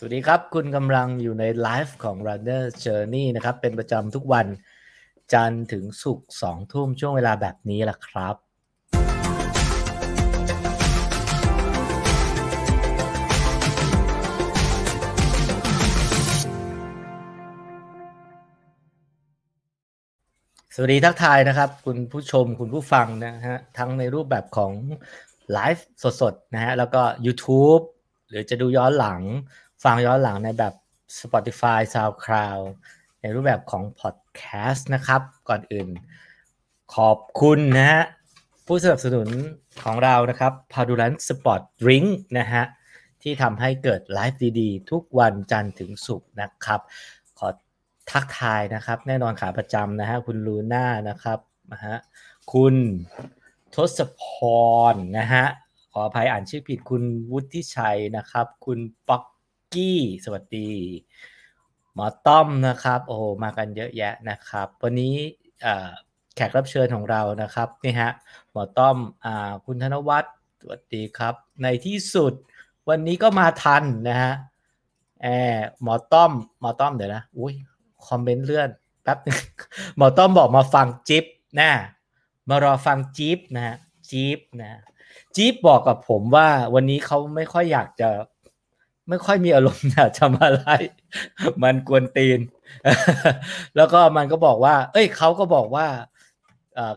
สวัสดีครับ คุณกำลังอยู่ในไลฟ์ของ Runner Journey นะครับ เป็นประจำทุกวันจันทร์ถึงศุกร์สองทุ่มช่วงเวลาแบบนี้แหละครับ สวัสดีทักทายนะครับ คุณผู้ชมคุณผู้ฟังนะฮะ ทั้งในรูปแบบของไลฟ์สดๆ นะฮะ แล้วก็ YouTube หรือจะดูย้อนหลัง ฟังย้อนหลังในแบบ Spotify SoundCloud ในรูปแบบของ Podcast นะครับ ก่อนอื่น ขอบคุณนะฮะ ผู้สนับสนุนของเรานะครับ p a d u l a n Sport Drink นะฮะ ที่ทำให้เกิดไลฟ์ดีๆ ทุกวันจันทร์ถึงศุกร์นะครับ ขอทักทายนะครับ แน่นอนขาประจำนะฮะ คุณลูน่านะครับนะฮะคุณทศพรนะฮะ ขออภัยอ่านชื่อผิดคุณวุฒิชัยนะครับ คุณป๊อก กี้ สวัสดี หมอต้อมนะครับ โอ้โหมากันเยอะแยะนะครับ วันนี้แขกรับเชิญของเรานะครับนี่ฮะหมอต้อมอคุณธนวัฒน์สวัสดีครับ ในที่สุดวันนี้ก็มาทันนะฮะแอหมอต้อมหมอต้อมเดี๋ยวนะอุ้ยคอมเมนต์เลื่อนแป๊บนึงหมอต้อมบอกมาฟังจิ๊บนะมารอฟังจิ๊บนะฮะจิ๊บนะจิ๊บบอกกับผมว่าวันนี้เขาไม่ค่อยอยากจะ ไม่ค่อยมีอารมณ์อยากจะมาไล่มันกวนตีน แล้วก็มันก็บอกว่า เอ้ยเขาก็บอกว่า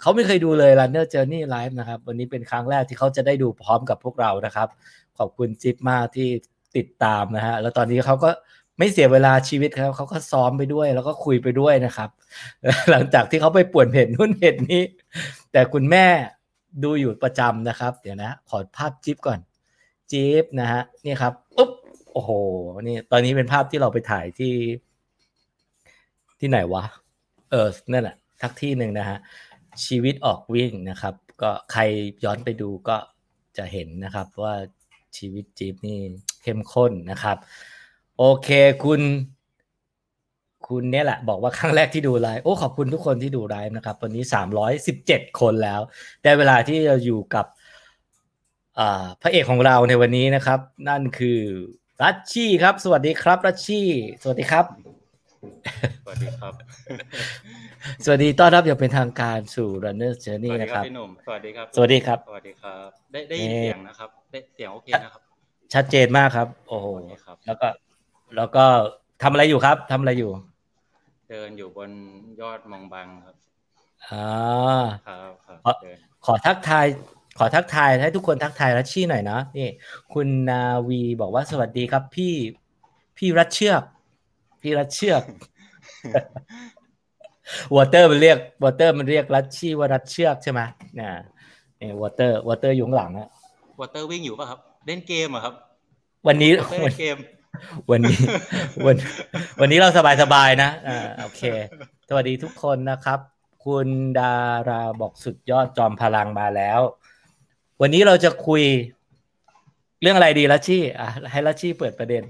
เขาไม่เคยดูเลย Runner Journey Live นะครับ วันนี้เป็นครั้งแรกที่เขาจะได้ดูพร้อมกับพวกเรานะครับ ขอบคุณจิ๊บมากที่ติดตามนะฮะ แล้วตอนนี้เขาก็ไม่เสียเวลาชีวิตครับเขาก็ซ้อมไปด้วย แล้วก็คุยไปด้วยนะครับ หลังจากที่เขาไปป่วนเพจนู่นเพจนี้ แต่คุณแม่ดูอยู่ประจำนะครับ เดี๋ยวนะ ขอภาพจิ๊บก่อน จิ๊บนะฮะ นี่ครับปุ๊บ โอ้โหนี่ตอนนี้เป็นภาพที่เราไปถ่ายที่ ที่ไหนวะ เออนั่นแหละทักที่หนึ่งนะฮะชีวิตออกวิ่งนะครับ ก็ใครย้อนไปดูก็จะเห็นนะครับว่าชีวิตจี๊บนี่เข้มข้นนะครับ โอเคคุณ คุณเนี่ยแหละ บอกว่าครั้งแรกที่ดูไลฟ์โอ้ขอบคุณทุกคนที่ดูไลฟ์นะครับ วันนี้สามร้อยสิบเจ็ดคนแล้วแต่เวลาที่เราอยู่กับพระเอกของเราในวันนี้นะครับ นั่นคือ รัชชี่ครับ สวัสดีครับรัชชี่ สวัสดีครับ สวัสดีครับ สวัสดีต้อนรับอย่างเป็นทางการสู่ Runner Journey นะครับพี่หนุ่มสวัสดีครับ สวัสดีครับ สวัสดีครับ ได้ได้ยินเสียงนะครับ ได้เสียงโอเคนะครับ ชัดเจนมากครับ โอ้โหแล้วก็ แล้วก็ทำอะไรอยู่ครับทำอะไรอยู่ เดินอยู่บนยอดมองบังครับอ่าครับครับขอทักทาย ขอทักทายให้ทุกคนทักทายรัชชี่หน่อยนะนี่ คุณนาวีบอกว่าสวัสดีครับพี่พี่รัชเชือก พี่รัชเชือกวอเตอร์มันเรียกวอเตอร์มันเรียกรัชชี่ว่ารัชเชือกใช่ไหมเนี่ยเนี่ยวอเตอร์วอเตอร์อยู่ข้างหลังอะวอเตอร์วิ่งอยู่ป่ะครับ เล่นเกมอะครับ วันนี้เล่นเกม วันนี้วัน วันนี้เราสบายสบายนะอ่าโอเค สวัสดีทุกคนนะครับ คุณดาราบอกสุดยอดจอมพลังมาแล้ว วันนี้เราจะคุยเรื่องอะไรดีลัชชี่อะให้ลัชชี่เปิดประเด็น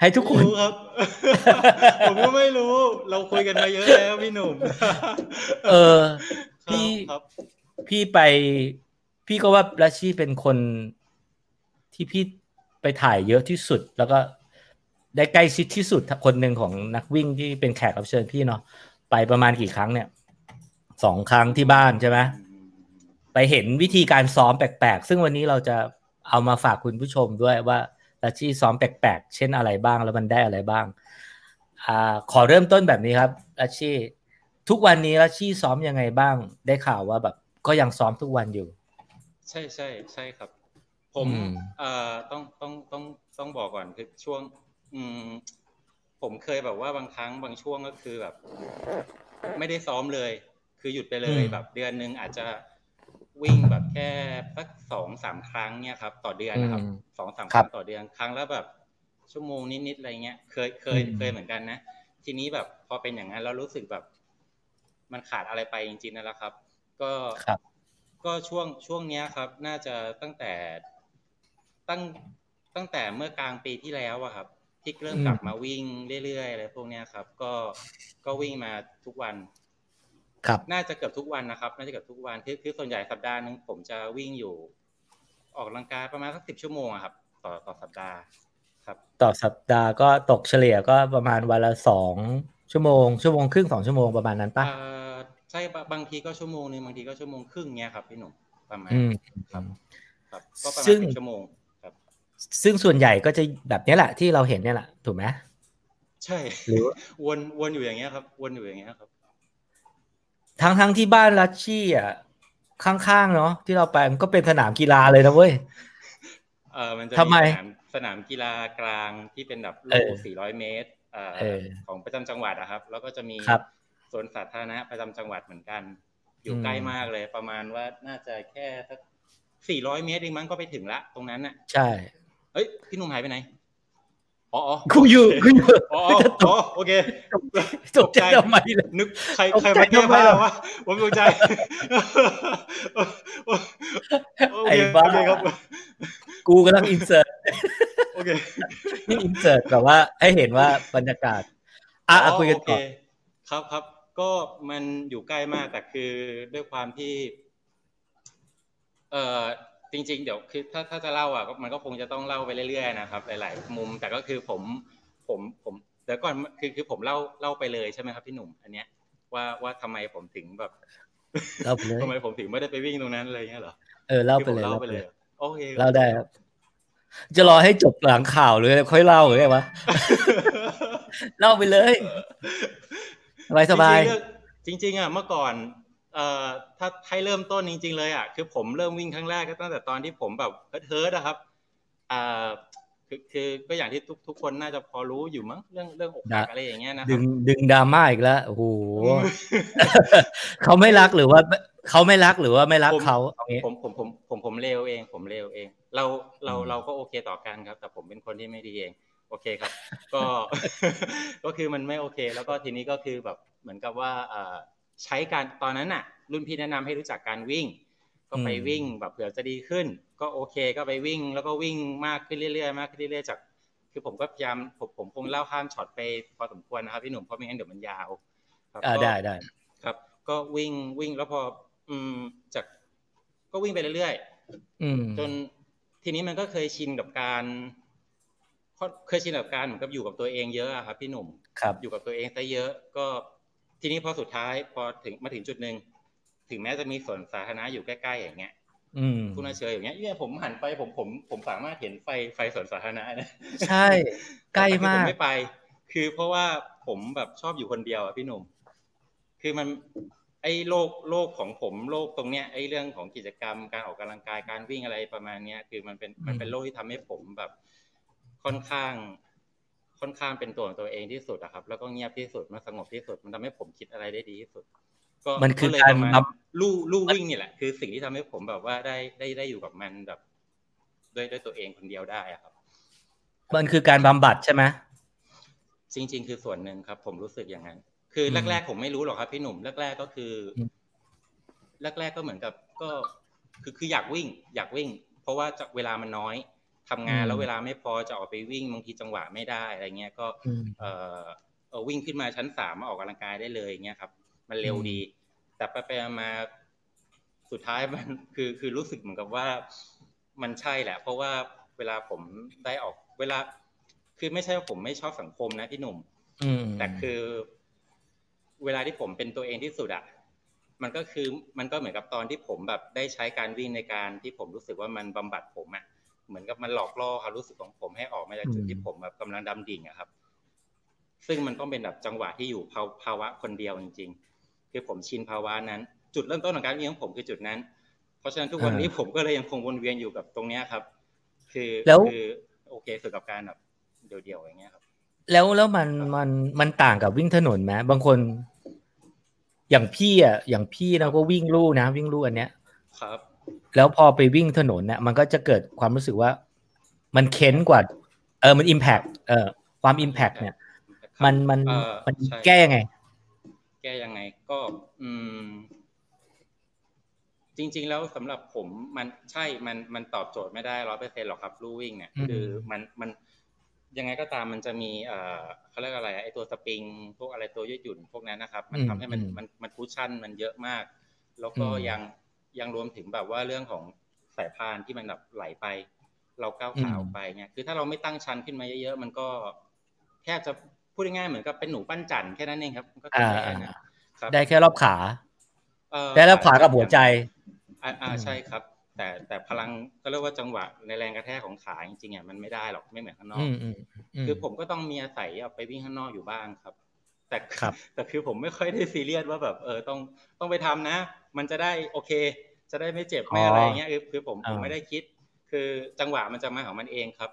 ให้ทุกคนครับ ผมก็ไม่รู้ เราคุยกันมาเยอะแล้วพี่หนุ่ม เออ พี่พี่ไป พี่ก็ว่าลัชชี่เป็นคนที่พี่ไปถ่ายเยอะที่สุด แล้วก็ได้ใกล้ชิดที่สุดคนหนึ่งของนักวิ่งที่เป็นแขกรับเชิญพี่เนาะไปประมาณกี่ครั้งเนี่ยสองครั้งที่บ้านใช่ไหม ไปเห็นวิธีการซ้อมแปลกๆ ซึ่งวันนี้เราจะเอามาฝากคุณผู้ชมด้วยว่าลัชชี่ซ้อมแปลกๆ เช่นอะไรบ้างแล้วมันได้อะไรบ้างอขอเริ่มต้นแบบนี้ครับลัชชี่ทุกวันนี้ลัชชี่ซ้อมยังไงบ้าง ได้ข่าวว่าแบบ ก็ยังซ้อมทุกวันอยู่ ใช่ใช่ใช่ครับ ผมเอ่อต้องต้องต้องต้องบอกก่อนคือช่วง อืม ผมเคยแบบว่าบางครั้งบางช่วงก็คือแบบ ไม่ได้ซ้อมเลย คือหยุดไปเลยแบบ เดือนหนึ่งอาจจะ วิ่งแบบแค่สักสองสามครั้งเนี่ยครับ ต่อเดือนนะครับสองสามครั้งต่อเดือนครั้งแล้วแบบชั่วโมงนิดๆอะไรเงี้ยเคยเคยเคยเหมือนกันนะ ทีนี้แบบพอเป็นอย่างนั้นแล้วรู้สึกแบบ มันขาดอะไรไปจริงๆนั่นแหละครับ ก็ก็ช่วงช่วงเนี้ยครับ น่าจะตั้งแต่ตั้งตั้งแต่เมื่อกลางปีที่แล้วอะครับที่เริ่มกลับมาวิ่งเรื่อยๆอะไรพวกเนี้ยครับ ก็ก็วิ่งมาทุกวัน ครับน่าจะเกือบทุกวันนะครับ น่าจะเกือบทุกวันคือคือส่วนใหญ่สัปดาห์นึงผมจะวิ่งอยู่ ออกกำลังกายประมาณสักสิบชั่วโมงครับ ต่อต่อสัปดาห์ครับ ต่อสัปดาห์ก็ตกเฉลี่ยก็ประมาณวันละสองชั่วโมง ชั่วโมงครึ่งสองชั่วโมงประมาณนั้นปะใช่บางทีก็ชั่วโมงนึงบางทีก็ชั่วโมงครึ่งเนี้ยครับพี่หนุ่มประมาณครับครับก็ประมาณชั่วโมงครับ ซึ่งส่วนใหญ่ก็จะแบบนี้แหละที่เราเห็นเนี่ยแหละถูกไหมใช่หรือวนวนอยู่อย่างเงี้ยครับ วนอยู่อย่างเงี้ยครับ ทั้งทั้งที่บ้านลัชชี่อะข้างๆเนาะที่เราไปมันก็เป็นสนามกีฬาเลยนะเว้ยเออมันจะมีสนามสนามกีฬากลางที่เป็นแบบลูก400 เมตรของประจำจังหวัดนะครับ แล้วก็จะมีสวนสาธารณะประจำจังหวัดเหมือนกัน อยู่ใกล้มากเลยประมาณว่าน่าจะแค่สัก400 เมตรเองมั้งก็ไปถึงละตรงนั้นน่ะ ใช่เฮ้ยพี่นุ่มหายไปไหน อ๋อกูอยู่กูอยู่อ๋อโอเคตกใจทำไมนึกใครใครมาแก้ผ้าวะผมตกใจไอ้บ้าครับกูกำลังอินเสิร์ตโอเคนี่อินเสิร์ตแบบว่าให้เห็นว่าบรรยากาศอะคุยกันต่อครับครับก็มันอยู่ใกล้มากแต่คือด้วยความที่ เอ่อ จริง ๆ เดี๋ยวคือถ้าถ้าจะเล่าอะมันก็คงจะต้องเล่าไปเรื่อยๆนะครับ หลาย ๆ มุมแต่ก็คือผมผมผมเดี๋ยวก่อนคือคือผมเล่าเล่าไปเลยใช่ไหมครับพี่หนุ่ม อันเนี้ยว่าว่าทำไมผมถึงแบบเล่าไปเลยทำไมผมถึงไม่ได้ไปวิ่งตรงนั้นอะไรเงี้ยเหรอเออเล่าไปเลยเล่าไปเลยโอเคเล่าได้ครับจะรอให้จบหลังข่าวเลยค่อยเล่าหรือไงวะเล่าไปเลยสบายสบายจริง ๆอะเมื่อก่อน เอ่อถ้าให้เริ่มต้นจริง ๆ เลยอะคือผมเริ่มวิ่งครั้งแรกก็ตั้งแต่ตอนที่ผมแบบเฮิร์ดนะครับอ่าคือคือก็อย่างที่ทุกทุกคนน่าจะพอรู้อยู่มั้งเรื่องเรื่องอกหักอะไรอย่างเงี้ยนะดึงดึงดราม่าอีกแล้วโอ้โหเขาไม่รักหรือว่าเขาไม่รักหรือว่าไม่รักเขาเอางี้ผมผมผมผมผมเลวเอง ผมเลวเอง เราเราเราก็โอเคต่อกันครับ แต่ผมเป็นคนที่ไม่ดีเอง โอเคครับ ก็ก็คือมันไม่โอเค แล้วก็ทีนี้ก็คือแบบเหมือนกับว่า ใช้การตอนนั้นน่ะ รุ่นพี่แนะนำให้รู้จักการวิ่ง ก็ไปวิ่งแบบเผื่อจะดีขึ้น ก็โอเคก็ไปวิ่ง แล้วก็วิ่งมากขึ้นเรื่อยๆมากขึ้นเรื่อยๆจาก คือผมก็พยายามผมผมคงเล่าข้ามช็อตไปพอสมควรนะครับพี่หนุ่มเพราะไม่งั้นเดี๋ยวมันยาวอ่าได้ได้ครับ ก็วิ่งวิ่งแล้วพอ อืมจากก็วิ่งไปเรื่อยๆจนทีนี้มันก็เคยชินกับการเคยชินกับการเหมือนกับอยู่กับตัวเองเยอะครับพี่หนุ่มครับอยู่กับตัวเองซะเยอะก็ ทีนี้พอสุดท้ายพอถึงมาถึงจุดหนึ่งถึงแม้จะมีสวนสาธารณะอยู่ใกล้ๆอย่างเงี้ยคุณอาเชยอย่างเงี้ยเนี่ยผมหันไปผมผมผมสามารถเห็นไฟไฟสวนสาธารณะนะใช่ ใกล้มากผมไม่ไป คือเพราะว่าผมแบบชอบอยู่คนเดียวอะพี่หนุ่มคือมันไอ้โลกโลกของผมโลกตรงเนี้ยไอ้เรื่องของกิจกรรมการออกกำลังกายการวิ่งอะไรประมาณเนี้ยคือมันเป็นมันเป็นโลกที่ทำให้ผมแบบค่อนข้าง ค่อนข้างเป็นตัวของตัวเองที่สุดอะครับ แล้วก็เงียบที่สุดมันสงบที่สุด มันทำให้ผมคิดอะไรได้ดีที่สุด ก็มันคือการลู่ลู่วิ่งนี่แหละ คือสิ่งที่ทำให้ผมแบบว่าได้ได้ได้อยู่กับมันแบบด้วยด้วยตัวเองคนเดียวได้อะครับ มันคือการบำบัดใช่ไหมจริง ๆ คือส่วนหนึ่งครับ ผมรู้สึกอย่างนั้น คือแรก ๆ ผมไม่รู้หรอกครับพี่หนุ่มแรก ๆ ก็คือ แรก ๆ ก็เหมือนกับก็คือคืออยากวิ่ง อยากวิ่ง เพราะว่าเวลามันน้อย ทำงานแล้วเวลาไม่พอจะออกไปวิ่งบางทีจังหวะไม่ได้อะไรเงี้ยก็เออวิ่งขึ้นมาชั้นสามมาออกกำลังกายได้เลยเงี้ยครับ มันเร็วดี แต่ไปไปมาสุดท้ายมันคือคือรู้สึกเหมือนกับว่ามันใช่แหละ เพราะว่าเวลาผมได้ออกเวลา คือไม่ใช่ว่าผมไม่ชอบสังคมนะพี่หนุ่มแต่คือ เวลาที่ผมเป็นตัวเองที่สุดอะมันก็คือมันก็เหมือนกับตอนที่ผมแบบได้ใช้การวิ่งในการที่ผมรู้สึกว่ามันบำบัดผมอะ เหมือนกับมันหลอกล่อความรู้สึกของผมให้ออกมาจากจุดที่ผมแบบกำลังดำดิ่งอะครับ ซึ่งมันต้องเป็นแบบจังหวะที่อยู่ภาวะคนเดียวจริง ๆ คือผมชินภาวะนั้น จุดเริ่มต้นของการวิ่งของผมคือจุดนั้น เพราะฉะนั้นทุกวันนี้ผมก็เลยยังคงวนเวียนอยู่กับตรงเนี้ยครับ คือคือโอเคสุดกับการแบบเดียวๆอย่างเงี้ยครับ แล้วแล้วมันมันมันต่างกับวิ่งถนนไหมบางคนอย่างพี่อะอย่างพี่เราก็วิ่งลู่นะ วิ่งลู่อันเนี้ย ครับ แล้วพอไปวิ่งถนนเนี่ยมันก็จะเกิดความรู้สึกว่า มันเค้นกว่า เออมัน impact เออความ impact เนี่ย มันมันมันแก้ยังไง แก้ยังไงก็ อืม จริง ๆ แล้วสำหรับผมมันใช่มันมันตอบโจทย์ไม่ได้ร้อยเปอร์เซ็นต์หรอกครับลู่วิ่งเนี่ยคือมันมันยังไงก็ตามมันจะมีเอ่อเขาเรียกอะไรไอ้ตัวสปริง พวกอะไรตัวยืดหยุ่นพวกนั้นนะครับ มันทำให้มันมันมัน cushion มันเยอะมาก แล้วก็ยัง ยังรวมถึงแบบว่าเรื่องของสายพานที่มันแบบไหลไป เราก้าวขาออกไปเนี่ยคือถ้าเราไม่ตั้งชั้นขึ้นมาเยอะๆมันก็แค่จะพูดง่ายๆเหมือนกับเป็นหนูปั้นจันแค่นั้นเองครับก็แค่นั้นได้แค่รอบขาได้รอบขากับหัวใจอ่าใช่ครับ แต่แต่พลังก็เรียกว่าจังหวะในแรงกระแทกของขาจริงๆอะมันไม่ได้หรอกไม่เหมือนข้างนอกคือผมก็ต้องมีอาศัยเอาไปวิ่งข้างนอกอยู่บ้างครับ แต่แต่คือผมไม่ค่อยได้ซีเรียสว่าแบบเออต้องต้องไปทำนะ มันจะได้โอเค จะได้ไม่เจ็บไม่อะไรเงี้ยคือคือผมผมไม่ได้คิด คือจังหวะมันจะมาของมันเองครับ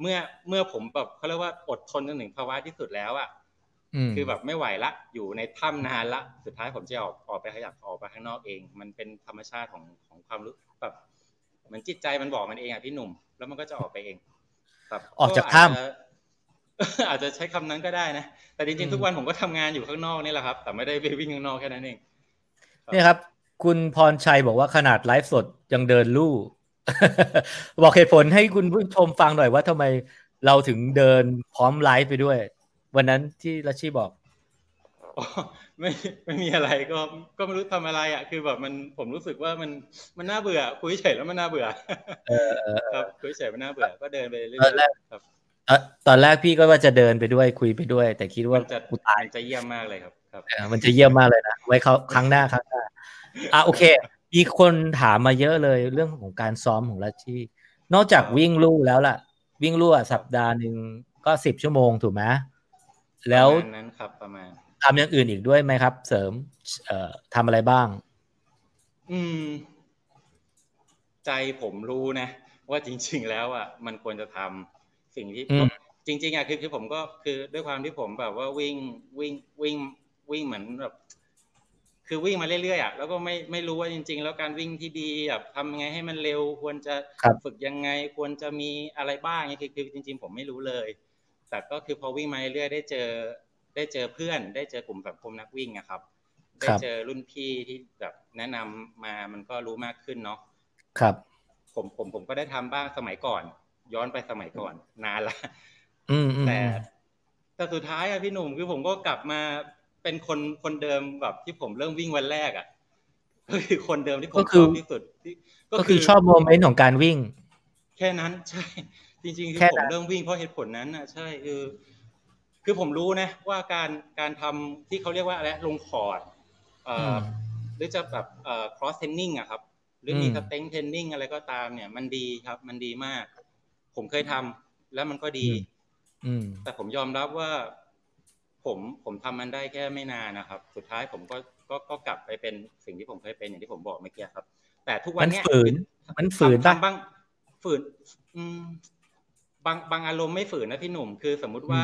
เมื่อเมื่อผมแบบเขาเรียกว่าอดทนจนถึงภาวะที่สุดแล้วอะคือแบบไม่ไหวละอยู่ในถ้ำนานละสุดท้ายผมจะออกออกไปขยับออกไปข้างนอกเอง มันเป็นธรรมชาติของของความรู้แบบเหมือนจิตใจมันบอกมันเองอะพี่หนุ่ม แล้วมันก็จะออกไปเองแบบออกจากถ้ำอาจจะใช้คำนั้นก็ได้นะแต่จริงๆทุกวันผมก็ทำงานอยู่ข้างนอกนี่แหละครับ แต่ไม่ได้ไปวิ่งข้างนอกแค่นั้นเองนี่ครับ คุณพรชัยบอกว่าขนาดไลฟ์สดยังเดินลู่บอกเหตุผลให้คุณผู้ชมฟังหน่อยว่าทำไมเราถึงเดินพร้อมไลฟ์ไปด้วย วันนั้นที่ลัชชี่บอกไม่ไม่มีอะไรก็ก็ไม่รู้ทำอะไรอะคือแบบมันผมรู้สึกว่ามันมันน่าเบื่อคุยเฉยแล้วมันน่าเบื่อครับคุยเฉยมันน่าเบื่อก็เดินไปเรื่อยๆครับตอนแรกพี่ก็ว่าจะเดินไปด้วยคุยไปด้วย แต่คิดว่ากูตายจะเยี่ยมมากเลยครับ ครับมันจะเยี่ยมมากเลยนะไว้เขาครั้งหน้าครั้งหน้า อะโอเค มีคนถามมาเยอะเลยเรื่องของการซ้อมของลัชชี่ นอกจากวิ่งลู่แล้วล่ะ วิ่งลู่สัปดาห์หนึ่งก็สิบชั่วโมงถูกไหมแล้วนั้นครับประมาณทำอย่างอื่นอีกด้วยไหมครับ เสริม เอ่อทำอะไรบ้าง อืม ใจผมรู้นะ ว่าจริง ๆ แล้วอะมันควรจะทำสิ่งที่จริงๆอะคือคือผมก็คือด้วยความที่ผมแบบว่าวิ่งวิ่งวิ่งวิ่งเหมือนแบบ คือวิ่งมาเรื่อยๆอะแล้วก็ไม่ไม่รู้ว่าจริง ๆ แล้วการวิ่งที่ดีแบบทำยังไงให้มันเร็ว ควรจะฝึกยังไงควรจะมีอะไรบ้างเนี่ยคือคือจริง ๆ ผมไม่รู้เลย แต่ก็คือพอวิ่งมาเรื่อยได้เจอได้เจอเพื่อน ได้เจอกลุ่มสังคมนักวิ่งนะครับ ได้เจอรุ่นพี่ที่แบบแนะนำมามันก็รู้มากขึ้นเนาะครับ ผมผมผมก็ได้ทำบ้างสมัยก่อน ย้อนไปสมัยก่อนนานละแต่แต่สุดท้ายอะพี่หนุ่มคือผมก็กลับมา เป็นคนคนเดิมแบบที่ผมเริ่มวิ่งวันแรกอะก็คือคนเดิมที่ผมชอบที่สุดก็คือชอบโมเมนต์ของการวิ่ง แค่นั้นใช่ จริงๆคือผมเริ่มวิ่งเพราะเหตุผลนั้นนะใช่คือ คือผมรู้นะ ว่าการการทำที่เขาเรียกว่าอะไรลงคอร์ดเอ่อหรือจะแบบเอ่อ cross training อะครับ หรือมีสเต็งเทนนิ่งอะไรก็ตามเนี่ย มันดีครับ มันดีมาก ผมเคยทำแล้วมันก็ดีแต่ผมยอมรับว่า ผมผมทำมันได้แค่ไม่นานนะครับ สุดท้ายผมก็ก็ก็กลับไปเป็นสิ่งที่ผมเคยเป็นอย่างที่ผมบอกเมื่อกี้ครับ แต่ทุกวันนี้มันฝืนมันฝืนบ้างฝืนอืมบางบางอารมณ์ไม่ฝืนนะพี่หนุ่ม คือสมมุติว่า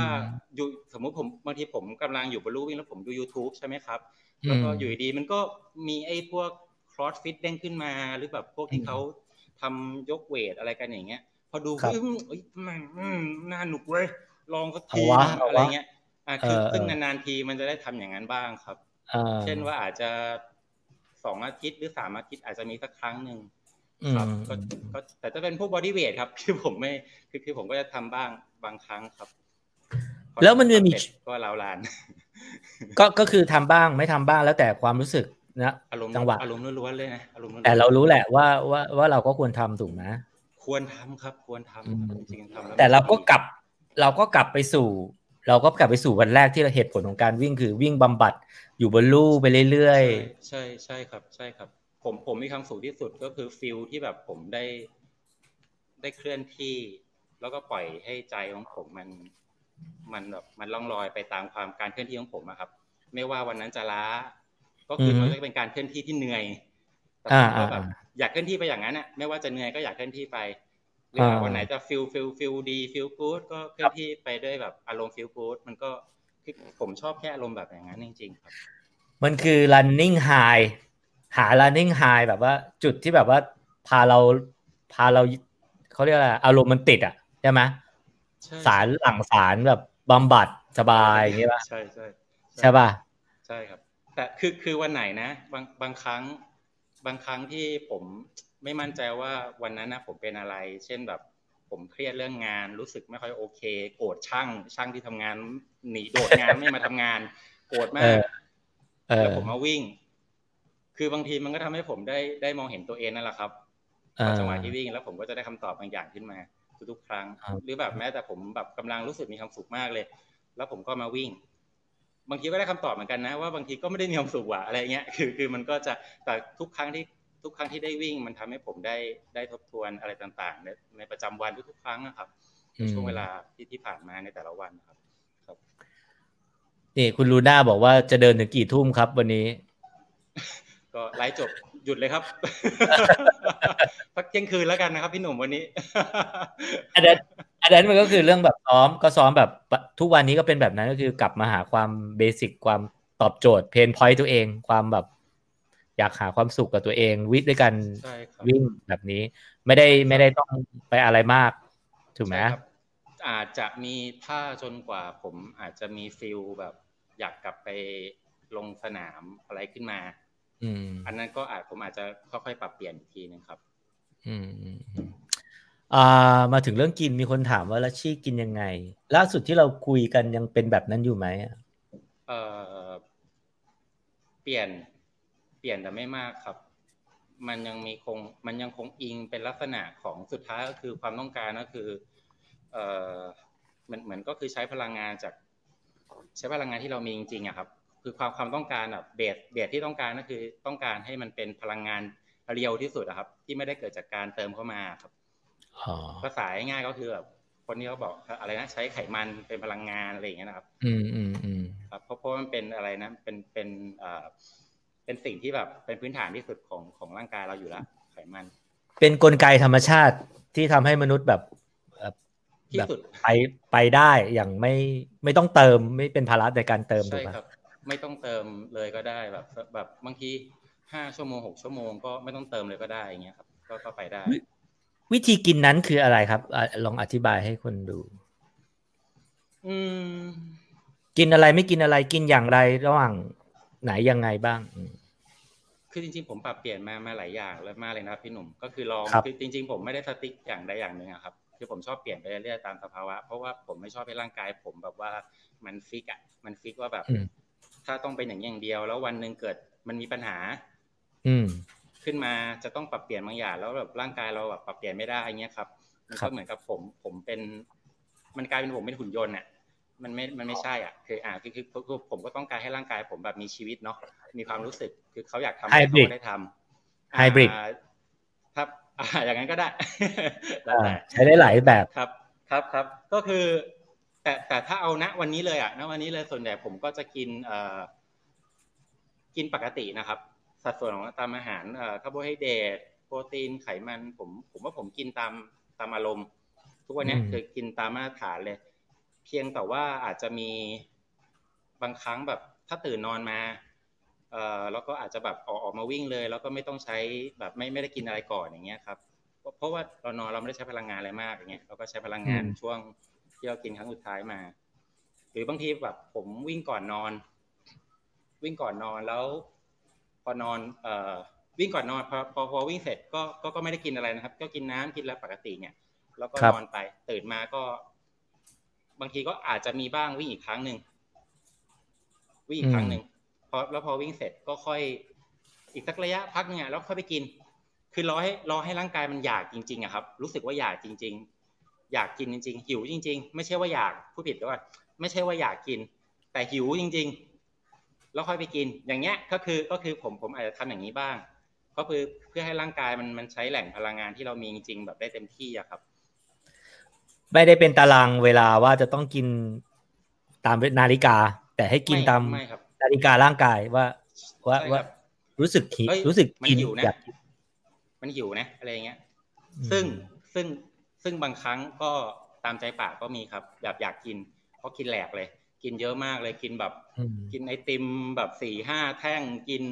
อยู่สมมุติผมบางทีผมกำลังอยู่บนลู่วิ่งแล้วผมดู YouTube ใช่ไหมครับ แล้วก็อยู่ดีมันก็มีไอ้พวก cross fit เด้งขึ้นมา หรือแบบพวกที่เขาทำยกเวทอะไรกันอย่างเงี้ย พอดูเอ้ยมันน่าหนุกเว้ยลองสักทีอะไรเงี้ย อ่าคือซึ่งนานๆทีมันจะได้ทำอย่างนั้นบ้างครับเช่นว่าอาจจะสองอาทิตย์หรือสามอาทิตย์อาจจะมีสักครั้งหนึ่งครับก็แต่จะเป็นพวกบอดี้เวทครับคือผมไม่คือคือผมก็จะทำบ้างบางครั้งครับ แล้วมันจะมีก็ลาวลาน ก็ก็คือทำบ้างไม่ทำบ้างแล้วแต่ความรู้สึกนะอารมณ์จังหวะอารมณ์ล้วนๆเลยนะอารมณ์แต่เรารู้แหละว่าว่าว่าเราก็ควรทำถูกไหมควรทำครับ ควรทำจริงๆทำแต่เราก็กลับ เราก็กลับไปสู่ เราก็กลับไปสู่วันแรกที่เราเหตุผลของการวิ่งคือวิ่งบำบัดอยู่บนลู่ไปเรื่อยๆ ใช่ใช่ครับ ใช่ครับ ผมผมมีความสุขที่สุดก็คือ feel ที่แบบผมได้ ได้เคลื่อนที่ แล้วก็ปล่อยให้ใจของผมมัน มันแบบมันล่องลอยไปตามความการเคลื่อนที่ของผมอะครับ ไม่ว่าวันนั้นจะล้า ก็คือมันจะเป็นการเคลื่อนที่ที่เหนื่อยแต่ผมก็แบบอยากเคลื่อนที่ไปอย่างนั้นอะไม่ว่าจะเหนื่อยก็อยากเคลื่อนที่ไป หรือวันไหนจะ feel feel feel ดี feel good ก็เคลื่อนที่ไปด้วยแบบอารมณ์ feel good มันก็ผมชอบแค่อารมณ์แบบอย่างนั้นจริงๆครับ มันคือ running high หา running high แบบว่าจุดที่แบบว่าพาเราพาเราเขาเรียกอะไรอารมณ์มันติดอะใช่ไหมสารหลั่งสารแบบบำบัดสบายอย่างเงี้ยป่ะใช่ใช่ใช่ป่ะใช่ครับ แต่คือคือวันไหนนะ บางบางครั้ง บางครั้งที่ผม ไม่มั่นใจว่าวันนั้นนะผมเป็นอะไร เช่นแบบผมเครียดเรื่องงานรู้สึกไม่ค่อยโอเค โกรธช่างช่างที่ทำงานหนีโดดงานไม่มาทำงาน โกรธมากแล้วผมมาวิ่ง คือบางทีมันก็ทำให้ผมได้ได้มองเห็นตัวเองนั่นแหละครับจังหวะที่วิ่งแล้วผมก็จะได้คำตอบบางอย่างขึ้นมาทุกๆครั้ง หรือแบบแม้แต่ผมแบบกำลังรู้สึกมีความสุขมากเลย แล้วผมก็มาวิ่ง บางทีก็ได้คำตอบเหมือนกันนะ ว่าบางทีก็ไม่ได้มีความสุขว่ะอะไรเงี้ยคือคือมันก็จะแต่ทุกครั้งที่ ทุกครั้งที่ได้วิ่ง มันทำให้ผมได้ได้ทบทวนอะไรต่างๆในในประจำวันทุกๆครั้งนะครับช่วงเวลาที่ที่ผ่านมาในแต่ละวันครับครับนี่คุณลูน่าบอกว่าจะเดินถึงกี่ทุ่มครับ วันนี้ ก็ไลฟ์จบหยุดเลยครับสักเที่ยงคืนแล้วกันนะครับ พี่หนุ่มวันนี้อันนั้นอันนั้นมันก็คือเรื่องแบบซ้อมก็ซ้อมแบบทุกวันนี้ก็เป็นแบบนั้นก็คือกลับมาหาความ basic ความตอบโจทย์ pain point ตัวเอง ความแบบ อยากหาความสุขกับตัวเองวิ่งด้วยกันวิ่งแบบนี้ ไม่ได้ไม่ได้ต้องไปอะไรมากถูกไหมอาจจะมีถ้าจนกว่าผมอาจจะมีฟิลแบบ อยากกลับไปลงสนามอะไรขึ้นมา อืม อันนั้นก็อาจผมอาจจะค่อยๆปรับเปลี่ยนอีกทีนึงครับ อืมอ่ามาถึงเรื่องกินมีคนถามว่าลัชชี่กินยังไง ล่าสุดที่เราคุยกันยังเป็นแบบนั้นอยู่ไหมเออเปลี่ยนเป ลี่ยนแต่ไม่มากครับ มันยังมีคงมันยังคงอิงเป็นลักษณะของสุดท้ายก็คือความต้องการก็คือเออเหมือนเหมือนก็คือใช้พลังงานจาก ใช้พลังงานที่เรามีจริงๆอะครับ คือความความต้องการแบบเบสเบสที่ต้องการก็คือต้องการให้มันเป็นพลังงานเรียวที่สุดอะครับ ที่ไม่ได้เกิดจากการเติมเข้ามาครับภาษาง่ายก็คือแบบคนนี้เขาบอกอะไรนะใช้ไขมันเป็นพลังงานอะไรอย่างเงี้ยนะครับ อืมอืมอืมครับเพราะเพราะมันเป็นอะไรนะเป็นเป็นอ่า เป็นสิ่งที่แบบเป็นพื้นฐานที่สุดของของร่างกายเราอยู่แล้วไขมัน เป็นนกลไกธรรมชาติที่ทำให้มนุษย์แบบที่สุดไปไปได้อย่างไม่ไม่ต้องเติมไม่เป็นภาระในการเติมถูกไหมครับไม่ต้องเติมเลยก็ได้แบบ แบบบางทีห้าชั่วโมงหกชั่วโมงก็ไม่ต้องเติมเลยก็ได้อย่างเงี้ยครับก็ก็ไปได้ วิธีกินนั้นคืออะไรครับอลองอธิบายให้คนดู อืม กินอะไรไม่กินอะไรกินอย่างไรระหว่างไหนยังไงบ้าง คือจริงๆผมปรับเปลี่ยนมามาหลายอย่างแล้วมากเลยนะพี่หนุ่มก็คือลองคือจริง ๆ ผมไม่ได้สติ๊กอย่างใดอย่างหนึ่งครับคือผมชอบเปลี่ยนไปเรื่อยๆตามสภาวะ เพราะว่าผมไม่ชอบให้ร่างกาย ผมแบบว่ามันฟิกอะมันฟิกว่าแบบ ถ้าต้องเป็นอย่างอย่างเดียว แล้ววันหนึ่งเกิดมันมีปัญหา อืมขึ้นมาจะต้องปรับเปลี่ยนบางอย่างแล้วแบบร่างกายเราแบบปรับเปลี่ยนไม่ได้อย่างเงี้ยครับมันก็เหมือนกับผม ผมเป็น มันกลายเป็นผมเป็นหุ่นยนต์อะ มันไม่ มันไม่ใช่อะ คืออ่าคือคือผมก็ต้องการให้ร่างกาย ผมแบบมีชีวิตเนาะ มีความรู้สึก คือเขาอยากทำให้เขาได้ทำไฮบริดครับอย่างนั้นก็ได้ใช้ได้หลายแบบครับ ครับครับ ก็คือ แต่แต่ถ้าเอาณวันนี้เลยอะณวันนี้เลยส่วนใหญ่ผมก็จะกินเอ่อกินปกตินะครับ สัดส่วนของตามอาหารคาร์โบไฮเดรตโปรตีนไขมัน ผม ผมว่าผมกินตามตามอารมณ์ ทุกวันนี้คือกินตามมาตรฐานเลย เพียงแต่ว่าอาจจะมีบางครั้งแบบถ้าตื่นนอนมาเอ่อแล้วก็อาจจะแบบออกออกมาวิ่งเลย แล้วก็ไม่ต้องใช้แบบไม่ไม่ได้กินอะไรก่อนอย่างเงี้ยครับเพราะว่าเรานอนเราไม่ได้ใช้พลังงานอะไรมากอย่างเงี้ยเราก็ใช้พลังงานช่วงที่เรากินครั้งสุดท้ายมา หรือบางทีแบบผมวิ่งก่อนนอน วิ่งก่อนนอนแล้ว พอนอนเอ่อวิ่งก่อนนอนพอพอพอวิ่งเสร็จก็ก็ก็ไม่ได้กินอะไรนะครับ ก็กินน้ำกินแล้วปกติเนี่ย แล้วก็นอนไปตื่นมาก็ บางทีก็อาจจะมีบ้างวิ่งอีกครั้งหนึ่งวิ่งอีกครั้งหนึ่งพอแล้วพอวิ่งเสร็จก็ค่อย อีกสักระยะพักเนี่ยแล้วค่อยไปกิน คือรอให้รอให้ร่างกายมันอยากจริงๆอะครับ รู้สึกว่าอยากจริง ๆ อยากกินจริง ๆ หิวจริง ๆ ไม่ใช่ว่าอยากผู้ผิดด้วยไม่ใช่ว่าอยากกิน แต่หิวจริง ๆ แล้วค่อยไปกิน อย่างเงี้ยก็คือก็คือผมผมอาจจะทำอย่างนี้บ้าง ก็คือเพื่อให้ร่างกายมันมันใช้แหล่งพลังงานที่เรามีจริงๆแบบได้เต็มที่อะครับ ไม่ได้เป็นตารางเวลาว่าจะต้องกินตามนาฬิกา แต่ให้กินตามนาฬิการ่างกายว่าว่าว่ารู้สึกหิวรู้สึกกินอยากมันหิวนะอะไรเงี้ย ซึ่งซึ่งซึ่งบางครั้งก็ตามใจปากก็มีครับ แบบอยากกินเพราะกินแหลกเลย กินเยอะมากเลยกินแบบ กินไอติมแบบสี่ห้าแท่งกิน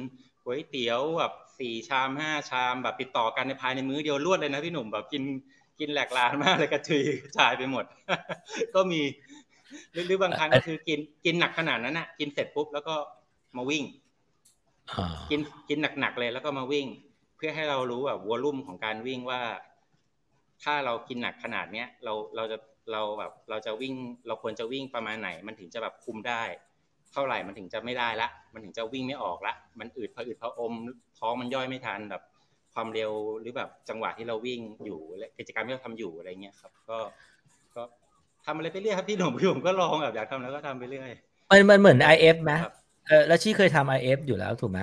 ก๋วยเตี๋ยวแบบสี่ชามห้าชามแบบติดต่อกันในภายในมื้อเดียวรวดเลยนะพี่หนุ่มแบบกิน กินแหลกลานมากเลยกระจุยกระจายไปหมด ก็มีหรือบางครั้งก็คือกินกินหนักขนาดนั้นนะกินเสร็จปุ๊บแล้วก็มาวิ่งกินกินหนักๆเลยแล้วก็มาวิ่ง เพื่อให้เรารู้แบบวอลุ่มของการวิ่งว่า ถ้าเรากินหนักขนาดเนี้ยเราเราจะเราแบบเราจะวิ่ง เราควรจะวิ่งประมาณไหน มันถึงจะแบบคุมได้ เท่าไหร่มันถึงจะไม่ได้ละ มันถึงจะวิ่งไม่ออกละ มันอืดพออืดพออมท้องมันย่อยไม่ทันแบบพ ความเร็วหรือแบบจังหวะที่เราวิ่งอยู่และกิจกรรมที่เราทำอยู่อะไรเงี้ยครับ ก็ก็ทำอะไรไปเรื่อยครับพี่หนุ่มพี่ผมก็ลองแบบอยากทำแล้วก็ทำไปเรื่อยมันมันเหมือน IF ไหมเออแล้วชี่เคยทำ IF อยู่แล้วถูกไหม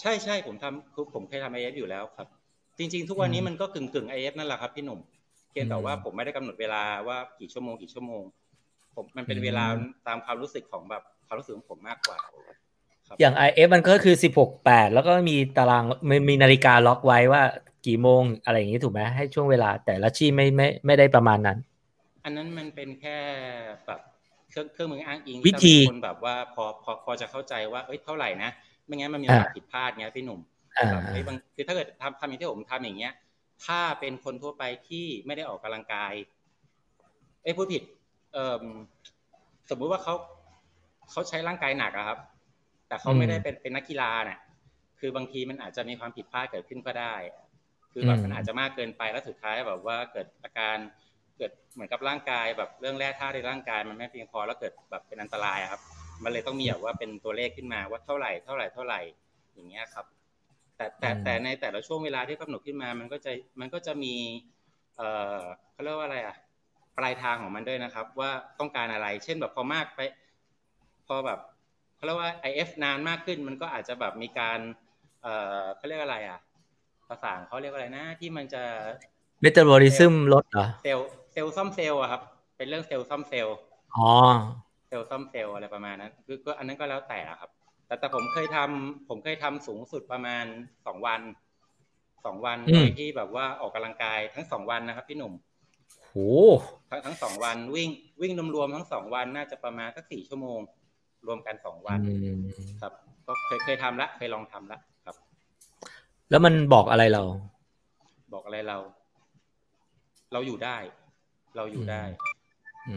ใช่ใช่ผมทำคือผมเคยทำ IF อยู่แล้วครับ จริง ๆ ทุกวันนี้มันก็กึ่งกึ่ง IF นั่นแหละครับพี่หนุ่มเพียงแต่ว่าผมไม่ได้กำหนดเวลาว่ากี่ชั่วโมงกี่ชั่วโมง ผมมันเป็นเวลาตามความรู้สึกของแบบความรู้สึกของผมมากกว่า อย่าง IF มันก็คือสิบหกแปดแล้วก็มีตารางมีมีนาฬิกาล็อกไว้ว่ากี่โมงอะไรอย่างนี้ถูกไหมให้ช่วงเวลา แต่ละชีไม่ไม่ไม่ได้ประมาณนั้น อันนั้นมันเป็นแค่แบบเครื่องเครื่องมืออ้างอิงวิธีคนแบบว่าพอพอพอจะเข้าใจว่าเอ้ยเท่าไหร่นะไม่งั้นมันมีโอกาสผิดพลาดเงี้ยพี่หนุ่มแบบเอ้ยบางคือถ้าเกิดทำทำอย่างที่ผมทำอย่างเงี้ย ถ้าเป็นคนทั่วไปที่ไม่ได้ออกกำลังกายเอ้ยพูดผิดเอ่อสมมุติว่าเขาเขาใช้ร่างกายหนักอะครับ แต่เขาไม่ได้เป็นเป็นนักกีฬาเนี่ยคือบางทีมันอาจจะมีความผิดพลาดเกิดขึ้นก็ได้ คือแบบมันอาจจะมากเกินไปแล้วสุดท้ายแบบว่าเกิดอาการเกิดเหมือนกับร่างกายแบบเรื่องแร่ธาตุในร่างกายมันไม่เพียงพอแล้วเกิดแบบเป็นอันตรายครับ มันเลยต้องมีแบบว่าเป็นตัวเลขขึ้นมาว่าเท่าไหร่เท่าไหร่เท่าไหร่อย่างเงี้ยครับ แต่แต่แต่ในแต่ละช่วงเวลาที่กำหนดขึ้นมามันก็จะมันก็จะมี เอ่อเขาเรียกว่าอะไรอะปลายทางของมันด้วยนะครับ ว่าต้องการอะไร เช่นแบบพอมากไป พอแบบ เขาเรียกว่า IF นานมากขึ้น มันก็อาจจะแบบมีการเอ่อเขาเรียกอะไรอะภาษาเขาเรียกอะไรนะ ที่มันจะ metabolism ลดเหรอเซลล์เซลล์ซ่อมเซลล์อะครับ เป็นเรื่องเซลล์ซ่อมเซลล์อ๋อเซลล์ซ่อมเซลล์อะไรประมาณนั้นคือก็อันนั้นก็แล้วแต่ครับ แต่แต่ผมเคยทำผมเคยทำสูงสุดประมาณสองวันสองวันโดยที่แบบว่าออกกำลังกายทั้งสองวันนะครับ พี่หนุ่มโหทั้งทั้งสองวันวิ่งวิ่งรวมๆทั้งสองวันน่าจะประมาณสักสี่ชั่วโมง รวมกันสองวันครับ ก็เคยเคยทำละเคยลองทำละครับ แล้วมันบอกอะไรเรา บอกอะไรเรา เราอยู่ได้ เราอยู่ได้